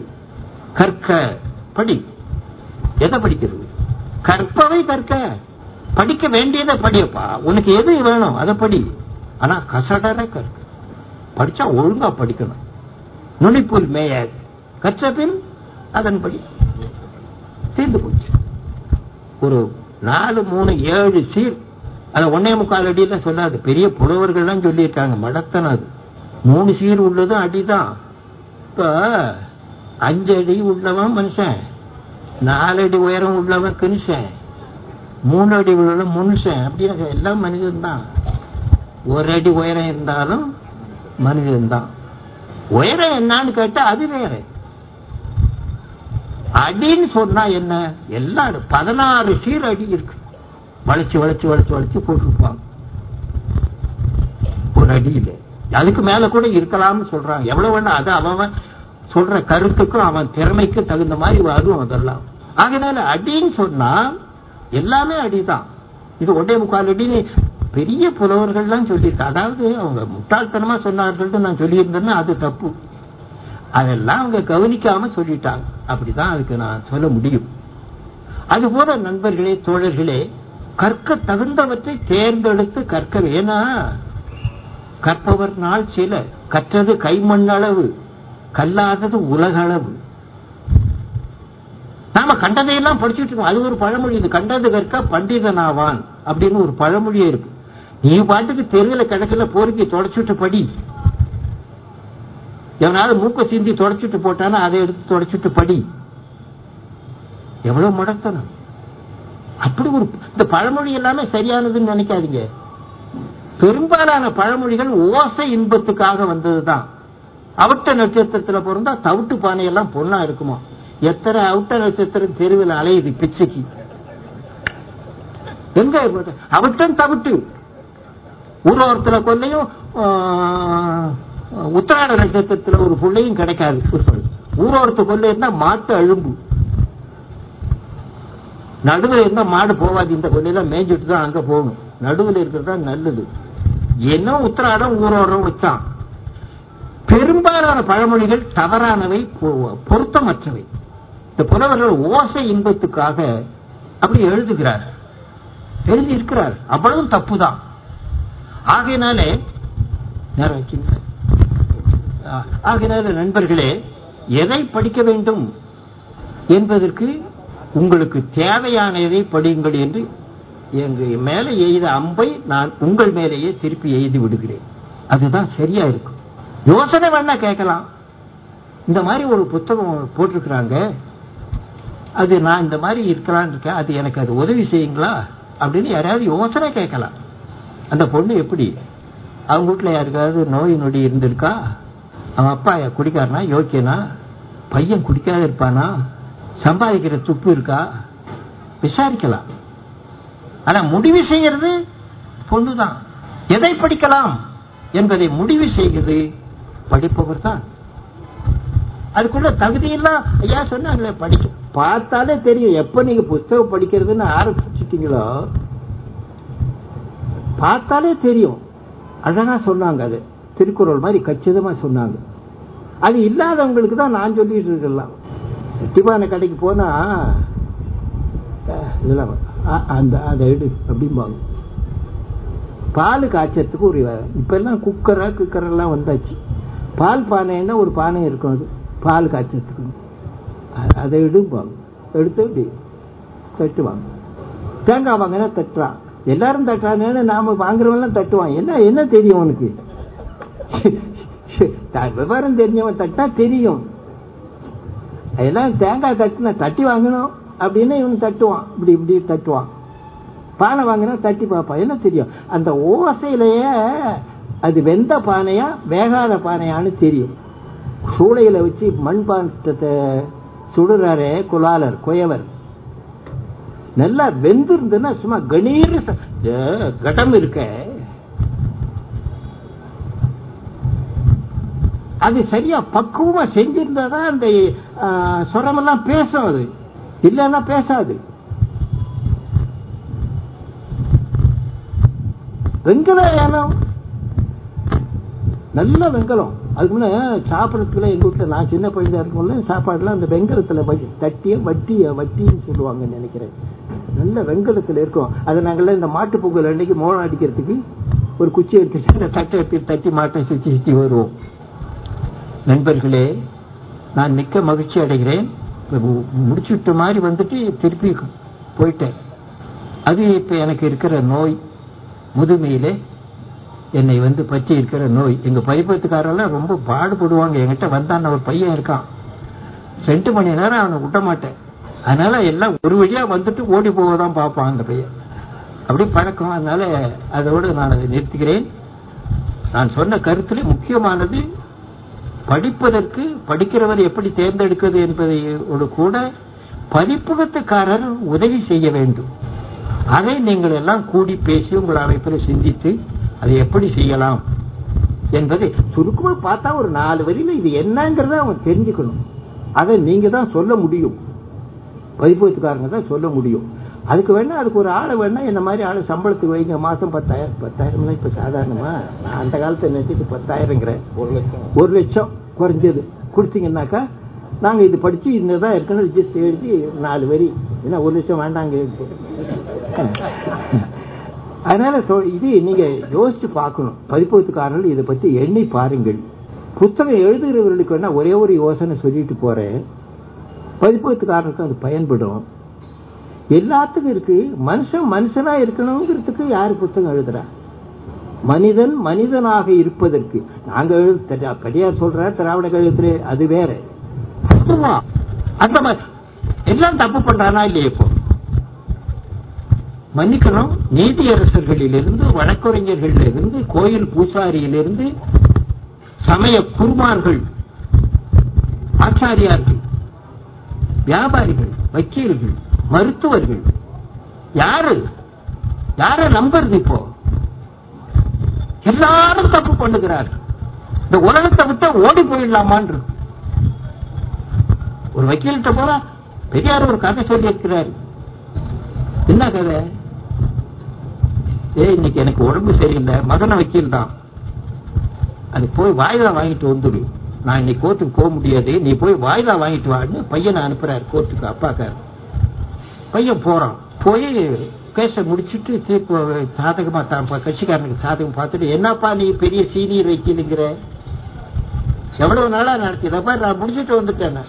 கற்க படி. எதை படிக்கிறது? கற்பவை கற்க. படிக்க வேண்டியதை படியப்பா. உனக்கு எது வேணும் அதை படி. ஆனா கசடரை கற்க படிச்சா ஒழுங்கா படிக்கணும். நுனிப்புல் மேயாது கற்ற பின் அதன்படி தீர்ந்து போச்சு. ஒரு நாலு மூணு ஏழு சீர். அது ஒன்னே முக்கால் அடியில சொல்லாது. பெரிய புலவர்கள்லாம் சொல்லியிருக்காங்க. மடத்தன அது. மூணு சீர் உள்ளதும் அடிதான். இப்ப அஞ்சு அடி உள்ளவன் மனுஷன். நாலு அடி உயரம் உள்ளவன் கிருஷன் மூணு அடி உள்ள மனுஷன். அப்படின்னு எல்லாம் மனிதன் தான் ஒரு அடி உயரம் இருந்தாலும் மனிதன் தான். உயரம் என்னன்னு கேட்டா அது வேற. அடின்னு சொன்னா என்ன? எல்லாம் பதினாறு சீர் அடி இருக்கு. வளைச்சு வளைச்சு வளைச்சு வளைச்சு போட்டுருப்பாங்க. ஒரு அடியில. அதுக்கு மேல கூட இருக்கலாம்னு சொல்றாங்க. எவ்வளவு வேணா அது அவன் சொல்ற கருத்துக்கும் அவன் திறமைக்கும் தகுந்த மாதிரி வரும் அதெல்லாம். அதனால அடின்னு சொன்னா எல்லாமே அடிதான். இது ஒன்றே முக்கால் அடின்னு பெரிய புலவர்கள்லாம் சொல்லியிருக்காங்க அதாவது அவங்க முட்டாள்தனமா சொன்னார்கள் நான் சொல்லியிருந்தேன்னா அது தப்பு. அதெல்லாம் அவங்க கவனிக்காம சொல்லிட்டாங்க. அப்படிதான் அதுக்கு நான் சொல்ல முடியும். அதுபோல நண்பர்களே தோழர்களே கற்க தகுந்தவற்றை தேர்ந்தெடுத்து கற்க ஏன்னா கற்பவர் நாள் சில. கற்றது கைமண்ணளவு கல்லாதது உலகளவு. நாம கண்டதையெல்லாம் படிச்சுட்டு இருக்கோம். அது ஒரு பழமொழி. இது கண்டது கற்க பண்டிதனாவான் அப்படின்னு ஒரு பழமொழியே இருக்கு. நீ பாட்டுக்கு தெருவில் கிடக்கல பொறுக்கி தொடச்சுட்டு படி. எவனாவது மூக்க சிந்தி தொடச்சுட்டு போட்டானா அதை எடுத்து தொடச்சுட்டு படி. எவ்வளவு முடத்தனம். அப்படி ஒரு இந்த பழமொழி எல்லாமே சரியானதுன்னு நினைக்காதீங்க. பெரும்பாலான பழமொழிகள் ஓசை இன்பத்துக்காக வந்ததுதான். அவுட்ட நட்சத்திரத்துல பிறந்தா தவிட்டு பானையெல்லாம் பொண்ணா இருக்குமா? எத்தனை அவுட்ட நட்சத்திரம் தெருவில் அலையுது பிச்சைக்கு? எங்க அவிட்டன் தவிட்டு. ஊரோரத்துல கொல்லையும் ஆஹ், உத்திராட நட்சத்திரத்துல ஒரு புள்ளையும் கிடைக்காது ஊரோரத்து கொல்லை இருந்தா மாட்டு அழும்பு நடுவில் இருந்தா மாடு போவாது இந்த கொல்லையில மேய்ஞ்சிட்டு தான் அங்க போகணும். நடுவில் இருக்கிறது தான் நல்லது. என்ன உத்திராடம் ஊரோரம் வச்சான் பெரும்பாலான பழமொழிகள் தவறானவை பொ- பொருத்தமற்றவை. இந்த புலவர்கள் ஓசை இன்பத்துக்காக அப்படி எழுதுகிறார் எழுதி இருக்கிறார் அவ்வளவும் தப்புதான். ஆகையினாலே நேரம் வச்சுங்க. ஆகையினால நண்பர்களே எதை படிக்க வேண்டும் என்பதற்கு உங்களுக்கு தேவையான எதை படியுங்கள் என்று எங்க மேலே எய்த அம்பை நான் உங்கள் மேலேயே திருப்பி எய்து விடுகிறேன். அதுதான் சரியா இருக்கும். யோசனை வேணா கேட்கலாம். இந்த மாதிரி ஒரு புத்தகம் போட்டிருக்கிறாங்க. அது நான் இந்த மாதிரி இருக்கலாம்னு இருக்கேன். அது எனக்கு அது உதவி செய்யுங்களா? அப்படின்னு யாராவது யோசனை கேட்கலாம். அந்த பொண்ணு எப்படி? அவங்க வீட்டில் யாருக்காவது நோய் நொடி இருந்திருக்கா? அவன் அப்பா குடிக்காரனா? யோக்கியனா? பையன் குடிக்காத இருப்பானா? சம்பாதிக்கிற துப்பு இருக்கா? விசாரிக்கலாம். ஆனா முடிவு செய்யறது பொண்ணுதான். எதை படிக்கலாம் என்பதை முடிவு செய்கிறது படிப்பவர் தான். அதுக்குள்ள தகுதியெல்லாம் ஐயா சொன்னாங்களே படிக்க. பார்த்தாலே தெரியும். எப்ப நீங்க புத்தகம் படிக்கிறதுன்னு ஆரம்பிச்சிட்டீங்களோ பார்த்தாலே தெரியும். அழகா சொன்னாங்க அது. திருக்குறள் மாதிரி கச்சிதமா சொன்னாங்க. அது இல்லாதவங்களுக்கு தான் நான் சொல்லிட்டு இருக்கலாம். டிபான கடைக்கு போனா இதெல்லாம் அந்த அதை எடு அப்படிம்பாங்க. பால் காய்ச்சறதுக்கு ஒரு இப்ப எல்லாம் குக்கரா குக்கர் எல்லாம் வந்தாச்சு. பால் பானைன்னா ஒரு பானை இருக்கும் அது. பால் காய்ச்சறதுக்கு. அதை எடுப்பாங்க எடுத்து இப்படி தட்டுவாங்க. தேங்காய் வாங்கினா தட்டுறான் எல்லாரும் தட்டுறாங்கன்னு நாம வாங்குறவெல்லாம் தட்டுவான். என்ன என்ன தெரியும் உனக்கு? விவரம் தெரிஞ்சவன் தட்டா தெரியும். அதெல்லாம் தேங்காய் தட்டுனா தட்டி வாங்கணும் அப்படின்னு இவன் தட்டுவான். இப்படி இப்படி தட்டுவான். பானை வாங்கினா தட்டி பார்ப்பான். என்ன தெரியும்? அந்த ஓசையிலேயே அது வெந்த பானையா வேகாத பானையான்னு தெரியும். சூளையில வச்சு மண் பாண்டத்தை சுடுறாரே குலாலர் குயவர். நல்லா வெந்திருந்ததுன்னா சும்மா கணீர் கடம் இருக்க. அது சரியா பக்குவமா செஞ்சிருந்தாதான் அந்த சுரமெல்லாம் பேசும் அது. இல்லைன்னா பேசாது. வெங்கலம் ஏனம் நல்ல வெங்கலம். அதுக்கு முன்னே சாப்பிடறதுக்குள்ள எங்க வீட்டுல நான் சின்ன பையனா இருக்கும்ல சாப்பாடுலாம் அந்த வெங்கலத்துல வ- தட்டிய வட்டிய வட்டின்னு சொல்லுவாங்கன்னு நினைக்கிறேன். நல்ல வெங்கலத்துல இருக்கும். அதை நாங்கள்லாம் இந்த மாட்டு பொங்கல் அன்னைக்கு மோளம் அடிக்கிறதுக்கு ஒரு குச்சி எடுத்துட்டு அந்த தட்டை எடுத்து தட்டி மாட்டை சுற்றி சுத்தி வருவோம். நண்பர்களே நான் மிக்க மகிழ்ச்சி அடைகிறேன். முடிச்சுட்டு மாதிரி வந்துட்டு திருப்பி போயிட்டேன். அது இப்ப எனக்கு இருக்கிற நோய் முதுமையிலே என்னை வந்து பற்றி இருக்கிற நோய். எங்க பைப்பத்துக்காரெல்லாம் ரொம்ப பாடுபடுவாங்க. என்கிட்ட வந்தான்னு ஒரு பையன் இருக்கான். ரெண்டு மணி நேரம் அவனை விட்ட மாட்டேன். அதனால எல்லாம் ஒரு வழியா வந்துட்டு ஓடி போவதான் பார்ப்பான் அந்த பையன். அப்படி பழக்கம். அதனால அதோடு நான் அதை நிறுத்துகிறேன். நான் சொன்ன கருத்துல முக்கியமானது படிப்பதற்கு படிக்கிறவர் எப்படி தேர்ந்தெடுக்கிறது என்பதையோடு கூட பதிப்பகத்துக்காரர் உதவி செய்ய வேண்டும். அதை நீங்கள் எல்லாம் கூடி பேசி உங்கள் அமைப்பில் சிந்தித்து அதை எப்படி செய்யலாம் என்பதை சுருக்கமா பார்த்தா ஒரு நாலு வரியில இது என்னங்கிறத அவன் தெரிஞ்சுக்கணும். அதை நீங்க தான் சொல்ல முடியும். பதிப்பகத்துக்காரங்க தான் சொல்ல முடியும். அதுக்கு வேணா அதுக்கு ஒரு ஆளை வேணா என்ன மாதிரி ஆளு சம்பளத்துக்கு வைங்க மாசம் பத்தாயிரம் பத்தாயிரம் இப்ப சாதாரணமா. நான் அந்த காலத்தை நினைச்சிட்டு பத்தாயிரங்கிறேன். ஒரு லட்சம். ஒரு லட்சம் குறைஞ்சது. கொடுத்தீங்கன்னாக்கா நாங்க இது படிச்சு இன்னதான் இருக்கணும் ரிஜிஸ்டர் எழுதி நாலு வரி. ஏன்னா ஒரு லட்சம் வேண்டாங்க. அதனால சொ- இது நீங்க யோசிச்சு பார்க்கணும். பதிப்பகத்துக்காரர்கள் இதை பத்தி எண்ணி பாருங்கள். புத்தகம் எழுதுகிறவர்களுக்கு வேணா ஒரே ஒரு யோசனை சொல்லிட்டு போறேன். பதிப்பகத்துக்காரருக்கு அது பயன்படும். எல்லாத்துக்கும் இருக்கு. மனுஷன் மனுஷனா இருக்கணுங்கிறதுக்கு யாரு புத்தகம் எழுதுறா? மனிதன் மனிதனாக இருப்பதற்கு. நாங்க எழு- பெரியார் சொல்ற திராவிட கழகத்திலே அது வேற. அதுவா? அந்த மாதிரி எல்லாம் தப்பு பண்றானா இல்லையே இப்போ? மன்னிக்கணும். நீதியரசர்களிலிருந்து வழக்கறிஞர்களிலிருந்து கோயில் பூசாரியிலிருந்து சமய குருமார்கள் ஆச்சாரியார்கள். வியாபாரிகள் வக்கீல்கள் மருத்துவர்கள். யாரு? யார நம்புறது இப்போ? எல்லாரும் தப்பு பண்ணுகிறார்கள். இந்த உலகத்தை விட்டு ஓடி போயிடலாமான் ஒரு வக்கீல்கிட்ட போனா பெரியார் ஒரு கதை சொல்லி இருக்கிறாரு என்ன கதை? ஏய் இன்னைக்கு எனக்கு உடம்பு சரியில்லை. மகன வக்கீல் தான் அது போய் வாய்தா வாங்கிட்டு வந்துடும் நான் இன்னைக்கு கோர்ட்டுக்கு போக முடியாது. நீ போய் வாய்தா வாங்கிட்டு வான்னு பையனை அனுப்புறாரு கோர்ட்டுக்கு அப்பாக்கார். பையன் போறான். போய் கேஸை முடிச்சிட்டு தீர்ப்பு சாதகமா தான் கட்சிக்காரனுக்கு சாதகம் பார்த்துட்டு என்னப்பா நீ பெரிய சீனியர் வக்கீலுங்கிற? எவ்வளவு நாளா நடத்தியதப்பா? நான் முடிச்சுட்டு வந்துட்டேன்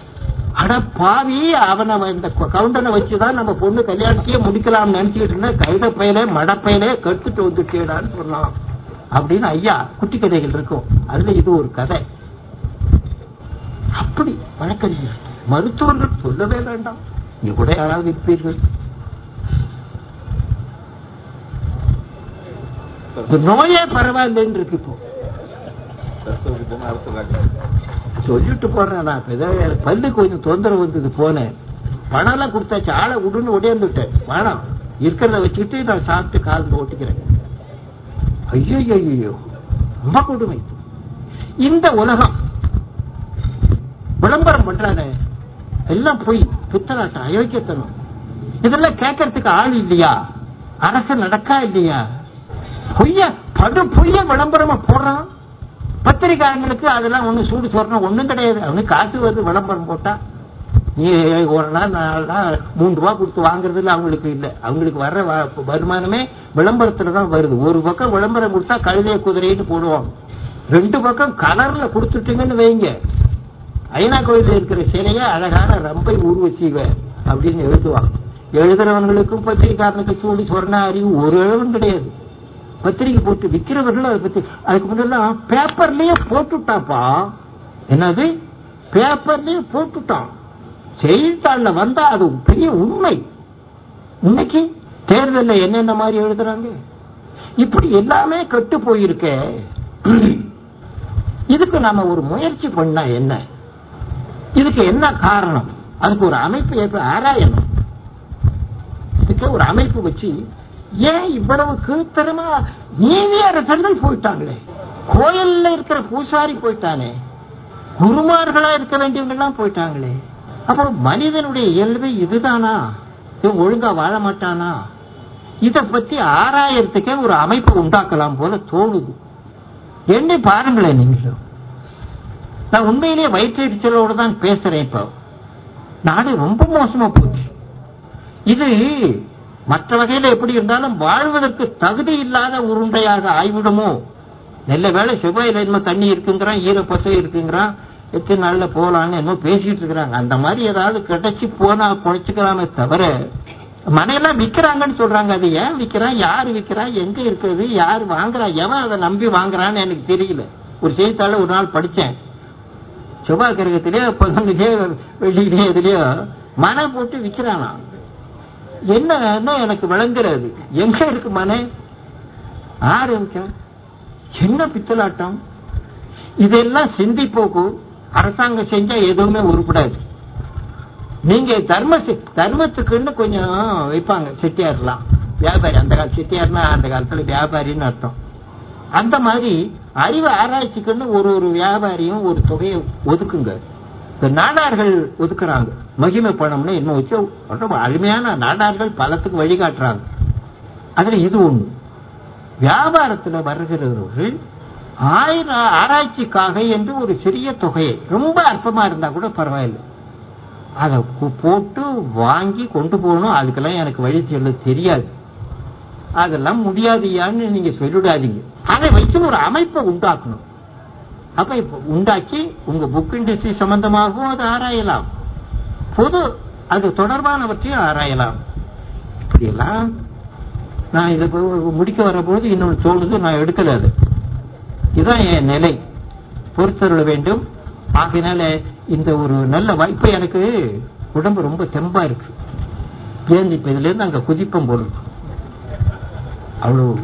அட பாவி அவனை இந்த கவுண்டனை வச்சுதான் நம்ம பொண்ணு கல்யாணத்தையே முடிக்கலாம்னு நினைச்சுக்கிட்டு இருந்தா கைத பயலே மடப்பயலே கெடுத்துட்டு வந்துட்டேடான்னு சொன்னான். அப்படின்னு ஐயா குட்டி கதைகள் இருக்கும். அதுல இது ஒரு கதை. அப்படி வழக்கறிஞர் மருத்துவர்கள் சொல்லவே வேண்டாம். இங்க கூட யாராவது இருப்பீர்கள்? நோயே பரவாயில்லைன்னு இருக்கு இப்போ. சொல்லிட்டு போறேன் நான் ஏதோ பல்லு கொஞ்சம் தொந்தரவு வந்தது போனேன் பணம் எல்லாம் கொடுத்தாச்சு ஆளை விடுன்னு உடையந்துட்டேன் வேணாம் இருக்கிறத வச்சுக்கிட்டு நான் சாப்பிட்டு காலில் ஓட்டிக்கிறேன். ஐயோ ஐயோ ரொம்ப கொடுமை. இந்த உலகம் விளம்பரம் பண்றானே. எல்லாம் போய் புத்தராட்டம் அயோக்கியத்தனம். இதெல்லாம் கேட்கறதுக்கு ஆள் இல்லையா? அரசு நடக்கா இல்லையா? பொய்ய படு பொய்ய விளம்பரமா போடுறான். பத்திரிகாரங்களுக்கு அதெல்லாம் ஒண்ணு சூடு சொரணம் ஒண்ணும் கிடையாது. அவனுக்கு காசு வருது விளம்பரம் போட்டா. நீ ஒரு நாள் நாலு நாள் மூணு ரூபா கொடுத்து வாங்குறதுல அவங்களுக்கு இல்ல. அவங்களுக்கு வர்ற வ- வருமானமே விளம்பரத்துல தான் வருது. ஒரு பக்கம் விளம்பரம் கொடுத்தா கழுதைய குதிரைன்னு போடுவாங்க ரெண்டு பக்கம் கலர்ல கொடுத்துட்டீங்கன்னு வைங்க. ஐநா கோயில்ல இருக்கிற சிலையை அழகான ரம்பை ஊர்வசிவ அப்படின்னு எழுதுவாங்க. எழுதுறவங்களுக்கும் பத்திரிகாரனுக்கு சூடி சொரண அறிவு ஒரு அளவும் கிடையாது. பத்திரிக்கை போட்டு விற்கிறவர்கள் அதை பத்தி அதுக்கு முன்னெல்லாம் பேப்பர்லயே போட்டுட்டாப்பா என்னது? பேப்பர்லயே போட்டுட்டான். செய்தித்தாள்ல வந்தா அது பெரிய உண்மை. இன்னைக்கு தேர்தல்ல என்னென்ன மாதிரி எழுதுறாங்க? இப்படி எல்லாமே கெட்டு போயிருக்கே. இதுக்கு நாம ஒரு முயற்சி பண்ணா என்ன? இதுக்கு என்ன காரணம்? அதுக்கு ஒரு அமைப்பு ஏற்ப ஆராயணும். இதுக்கு ஒரு அமைப்பு வச்சு ஏன் இவ்வளவு கீழ்த்தரமா நீதியரசர்கள் போயிட்டாங்களே? கோயில்ல இருக்கிற பூசாரி போயிட்டானே. குருமார்களா இருக்க வேண்டியவங்க எல்லாம் போயிட்டாங்களே. அப்போ மனிதனுடைய இயல்பு இதுதானா? இவன் ஒழுங்கா வாழ மாட்டானா? இத பத்தி ஆராயறதுக்கே ஒரு அமைப்பு உண்டாக்கலாம் போல தோணுது. எண்ணி பாருங்களேன் நீங்களும். நான் உண்மையிலேயே வயிற்றெரிச்சலோட தான் பேசுறேன் இப்போ. நாடு ரொம்ப மோசமா போச்சு. இது மற்ற வகையில எப்படி இருந்தாலும் வாழ்வதற்கு தகுதி இல்லாத உருண்டையாக ஆய்விடுமோ? நல்ல வேளை செவ்வாயில என்ன தண்ணி இருக்குங்கிறான் ஈரப்பசை இருக்குங்கிறான் எத்தனை நாள்ல போகலான்னு இன்னும் பேசிட்டு இருக்கிறாங்க. அந்த மாதிரி ஏதாவது கிடைச்சி போனா பொழைச்சுக்கலாமே தவிர மனையெல்லாம் விற்கிறாங்கன்னு சொல்றாங்க. அது ஏன் விற்கிறான் யார் விற்கிறா எங்க இருக்குது யார் வாங்குறா? எவன் அதை நம்பி வாங்குறான்னு எனக்கு தெரியல. ஒரு செய்தித்தாள ஒரு நாள் படிச்சேன். செவ்வாய் கிரகத்திலேயோ பதினொன்னுலயோ வெள்ளியிலேயோ இதுலயோ மனை போட்டு விற்கிறானா என்ன எனக்கு விளங்குறது? எங்க இருக்கு மனை? ஆறு என்ன பித்தலாட்டம்? இதெல்லாம் சிந்திப்போக்கு அரசாங்கம் செஞ்சா எதுவுமே உருப்படாது. நீங்க தர்ம செ- தர்மத்துக்குன்னு கொஞ்சம் வைப்பாங்க செட்டியார்லாம். வியாபாரி அந்த கால செட்டியார்னா அந்த காலத்துல வியாபாரின்னு அர்த்தம். அந்த மாதிரி அறிவு ஆராய்ச்சிக்குன்னு ஒரு ஒரு வியாபாரியும் ஒரு தொகையை ஒதுக்குங்க. இந்த நாடார்கள் ஒதுக்குறாங்க. மகிமை பணம்னு என்ன வச்சு ரொம்ப அருமையான நாடார்கள் பலத்துக்கு வழிகாட்டுறாங்க. அதுல இது ஒண்ணு. வியாபாரத்துல வருகிறவர்கள் ஆயிரம் ஆராய்ச்சிக்காக என்று ஒரு சிறிய தொகையை ரொம்ப அற்பமா இருந்தா கூட பரவாயில்லை. அதை போட்டு வாங்கி கொண்டு போகணும். அதுக்கெல்லாம் எனக்கு வழி சொல்ல தெரியாது. அதெல்லாம் முடியாதியான்னு நீங்க சொல்லிடாதீங்க. அதை வைத்து ஒரு அமைப்பை உண்டாக்கணும். அப்ப உண்டாக்கி உங்க புக் இண்டஸ்ட்ரி சம்பந்தமாகவும் அதை ஆராயலாம். பொது அது தொடர்பானவற்றையும் ஆராயலாம். இப்படியெல்லாம் நான் இதை முடிக்க வரபோது இன்னொன்று தோணுது நான் எடுக்கல அது. இதுதான் என் நிலை. பொறுத்தருள வேண்டும். ஆகினால இந்த ஒரு நல்ல வாய்ப்பு எனக்கு உடம்பு ரொம்ப தெம்பா இருக்கு. ஏன் இப்ப இதுல இருந்து அங்க குதிப்பம் போல அவ்வளவு.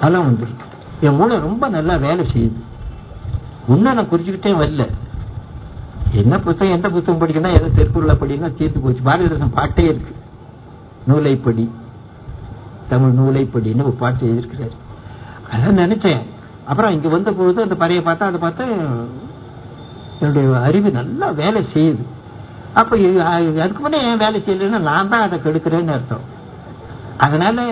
அதெல்லாம் உண்டு என் மூளை ரொம்ப நல்லா வேலை செய்யுது. இன்னும் நான் குறிச்சுக்கிட்டே வரல. என்ன புத்தகம் எந்த புத்தகம் படிக்கணும் எதை தெற்குள்ள படினா தீர்த்து போச்சு. பாரதிதாசன் பாட்டே இருக்கு. நூலைப்படி தமிழ் நூலைப்படின்னு ஒரு பாட்டு எழுதியிருக்கிறாரு. அதான் நினைச்சேன். அப்புறம் இங்க வந்த பொழுது அந்த பறையை பார்த்தா அதை பார்த்தா என்னுடைய அறிவு நல்லா வேலை செய்யுது. அப்ப அதுக்கு முன்னே ஏன் வேலை செய்யலைன்னா நான் தான் அதை கெடுக்கிறேன்னு அர்த்தம். அதனால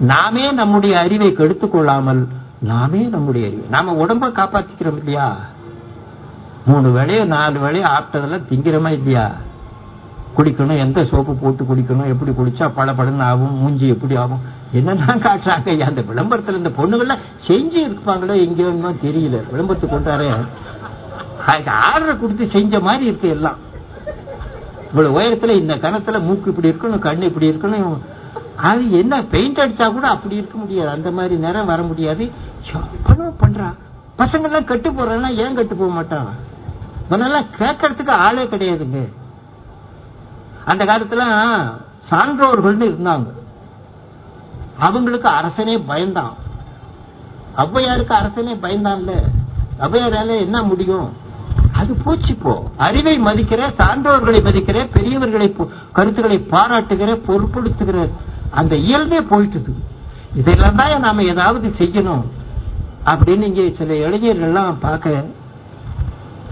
நாமே நம்முடைய அறிவை கெடுத்துக் கொள்ளாமல் நாமே நம்முடைய அறிவை. நாம உடம்ப காப்பாத்திக்கிறோம் இல்லையா? மூணு வேலையோ நாலு வேலையோ ஆப்டதெல்லாம் திங்கிறோமா இல்லையா? குடிக்கணும் எந்த சோப்பு போட்டு குடிக்கணும் எப்படி குடிச்சா பளபளன்னு ஆகும் மூஞ்சி எப்படி ஆகும் என்னதான் காட்டுறாங்க அந்த விளம்பரத்துல இந்த பொண்ணுகள்லாம் செஞ்சு இருப்பாங்களோ எங்கேயோ தெரியல. விளம்பரத்துக்கு கொண்டாரு. ஆர்டர் கொடுத்து செஞ்ச மாதிரி இருக்கு எல்லாம். இவ்வளவு உயரத்துல இந்த கணத்துல மூக்கு இப்படி இருக்கணும் கண்ணு இப்படி இருக்கணும் அது என்ன பெயிண்ட் அடிச்சா கூட அப்படி இருக்க முடியாது. அந்த மாதிரி நேரம் வர முடியாது. பண்றான் பசங்க எல்லாம் கட்டு போறேன்னா ஏன் கட்டு போக மாட்டான்? இவனெல்லாம் கேட்கறதுக்கு ஆளே கிடையாதுங்க. அந்த காலத்துல சான்றோர்கள்னு இருந்தாங்க. அவங்களுக்கு அரசனே பயந்தான். ஔவையாருக்கு அரசனே பயந்தான்ல. ஔவையாரால என்ன முடியும்? அது போச்சு அறிவை மதிக்கிற சான்றோர்களை மதிக்கிற பெரியவர்களை கருத்துக்களை பாராட்டுகிற பொருட்படுத்துகிற அந்த இயல்பே போயிட்டுது. இதெல்லாம் தான் நாம ஏதாவது செய்யணும். அப்படின்னு இங்க சில இளைஞர்கள்லாம் பார்க்க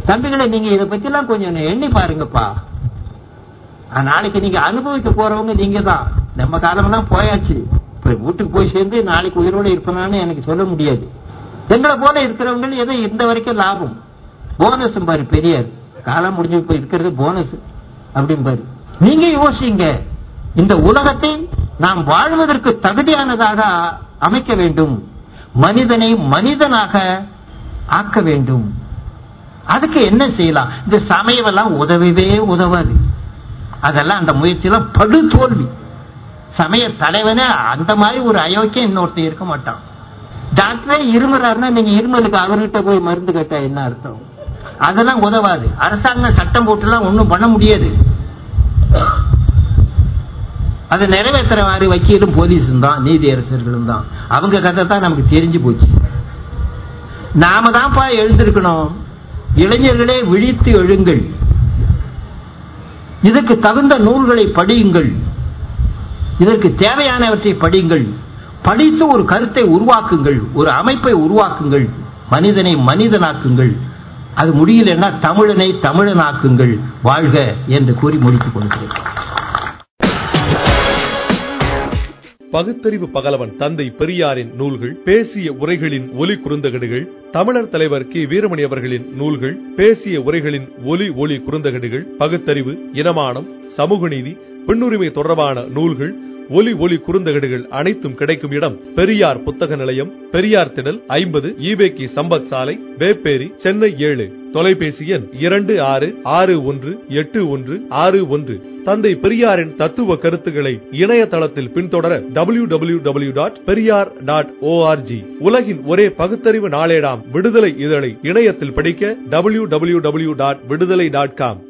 தம்பிகளை நீங்க இதை பத்திலாம் கொஞ்சம் எண்ணி பாருங்கப்பா. நாளைக்கு நீங்க அனுபவிக்க போறவங்க நீங்க தான் நம்ம காலமெல்லாம் போயாச்சு. இப்ப வீட்டுக்கு போய் சேர்ந்து நாளைக்கு உயிரோட இருப்பனான்னு எனக்கு சொல்ல முடியாது. எங்களை போல இருக்கிறவங்க ஏதோ இந்த வரைக்கும் லாபம்? போனஸ் பாரு பெரியார். காலம் முடிஞ்சு இப்ப இருக்கிறது போனஸ். அப்படின்னு பாரு நீங்க யோசிங்க. இந்த உலகத்தை நாம் வாழ்வதற்கு தகுதியானதாக அமைக்க வேண்டும். மனிதனை மனிதனாக ஆக்க வேண்டும். அதுக்கு என்ன செய்யலாம்? இந்த சமயமெல்லாம் உதவவே உதவாது. அதெல்லாம் அந்த முயற்சியெல்லாம் படு தோல்வி. சமய தலைவனே அந்த மாதிரி ஒரு அயோக்கியம் இன்னொருத்தன் இருக்க மாட்டான். டாக்டரே இருமுறாருன்னா நீங்க இருமலுக்கு அவர்கிட்ட போய் மருந்து கேட்டா என்ன அர்த்தம்? அதெல்லாம் உதவாது. அரசாங்கம் சட்டம் போட்டுலாம் ஒன்றும் பண்ண முடியாது. அதை நிறைவேற்றுற மாதிரி வக்கீலும் போலீஸும் தான் நீதியரசர்களும் தான். அவங்க கதை தான் நமக்கு தெரிஞ்சு போச்சு. நாம தான்ப்பா எழுந்திருக்கணும். இளைஞர்களே விழித்து எழுங்கள். இதற்கு தகுந்த நூல்களை படியுங்கள். இதற்கு தேவையானவற்றை படியுங்கள். படித்து ஒரு கருத்தை உருவாக்குங்கள். ஒரு அமைப்பை உருவாக்குங்கள். மனிதனை மனிதனாக்குங்கள். அது முடியலன்னா தமிழனை தமிழனாக்குங்கள். வாழ்க என்று கூறி முடித்துக் கொள்கிறேன். பகுத்தறிவு பகலவன் தந்தை பெரியாரின் நூல்கள் பேசிய உரைகளின் ஒலி குறுந்தகடுகள் தமிழர் தலைவர் கி. வீரமணி அவர்களின் நூல்கள் பேசிய உரைகளின் ஒலி ஒளி குறுந்தகடுகள் பகுத்தறிவு இனமானம் சமூக நீதி பெண்ணுரிமை தொடர்பான நூல்கள் ஒலி ஒளி குறுந்தகடுகள் அனைத்தும் கிடைக்கும் இடம் பெரியார் புத்தக நிலையம் பெரியார் திடல் ஐம்பது ஈபேக்கி சம்பத் சாலை வேப்பேரி சென்னை ஏழு. தொலைபேசி எண் இரண்டு ஆறு ஆறு ஒன்று எட்டு ஒன்று ஆறு ஒன்று. தந்தை பெரியாரின் தத்துவ கருத்துக்களை இணையதளத்தில் பின்தொடர W W W dot Periyar dot O R G உலகின் ஒரே பகுத்தறிவு நாளேடாம் விடுதலை இதழை இணையத்தில் படிக்க W W W dot Viduthalai dot com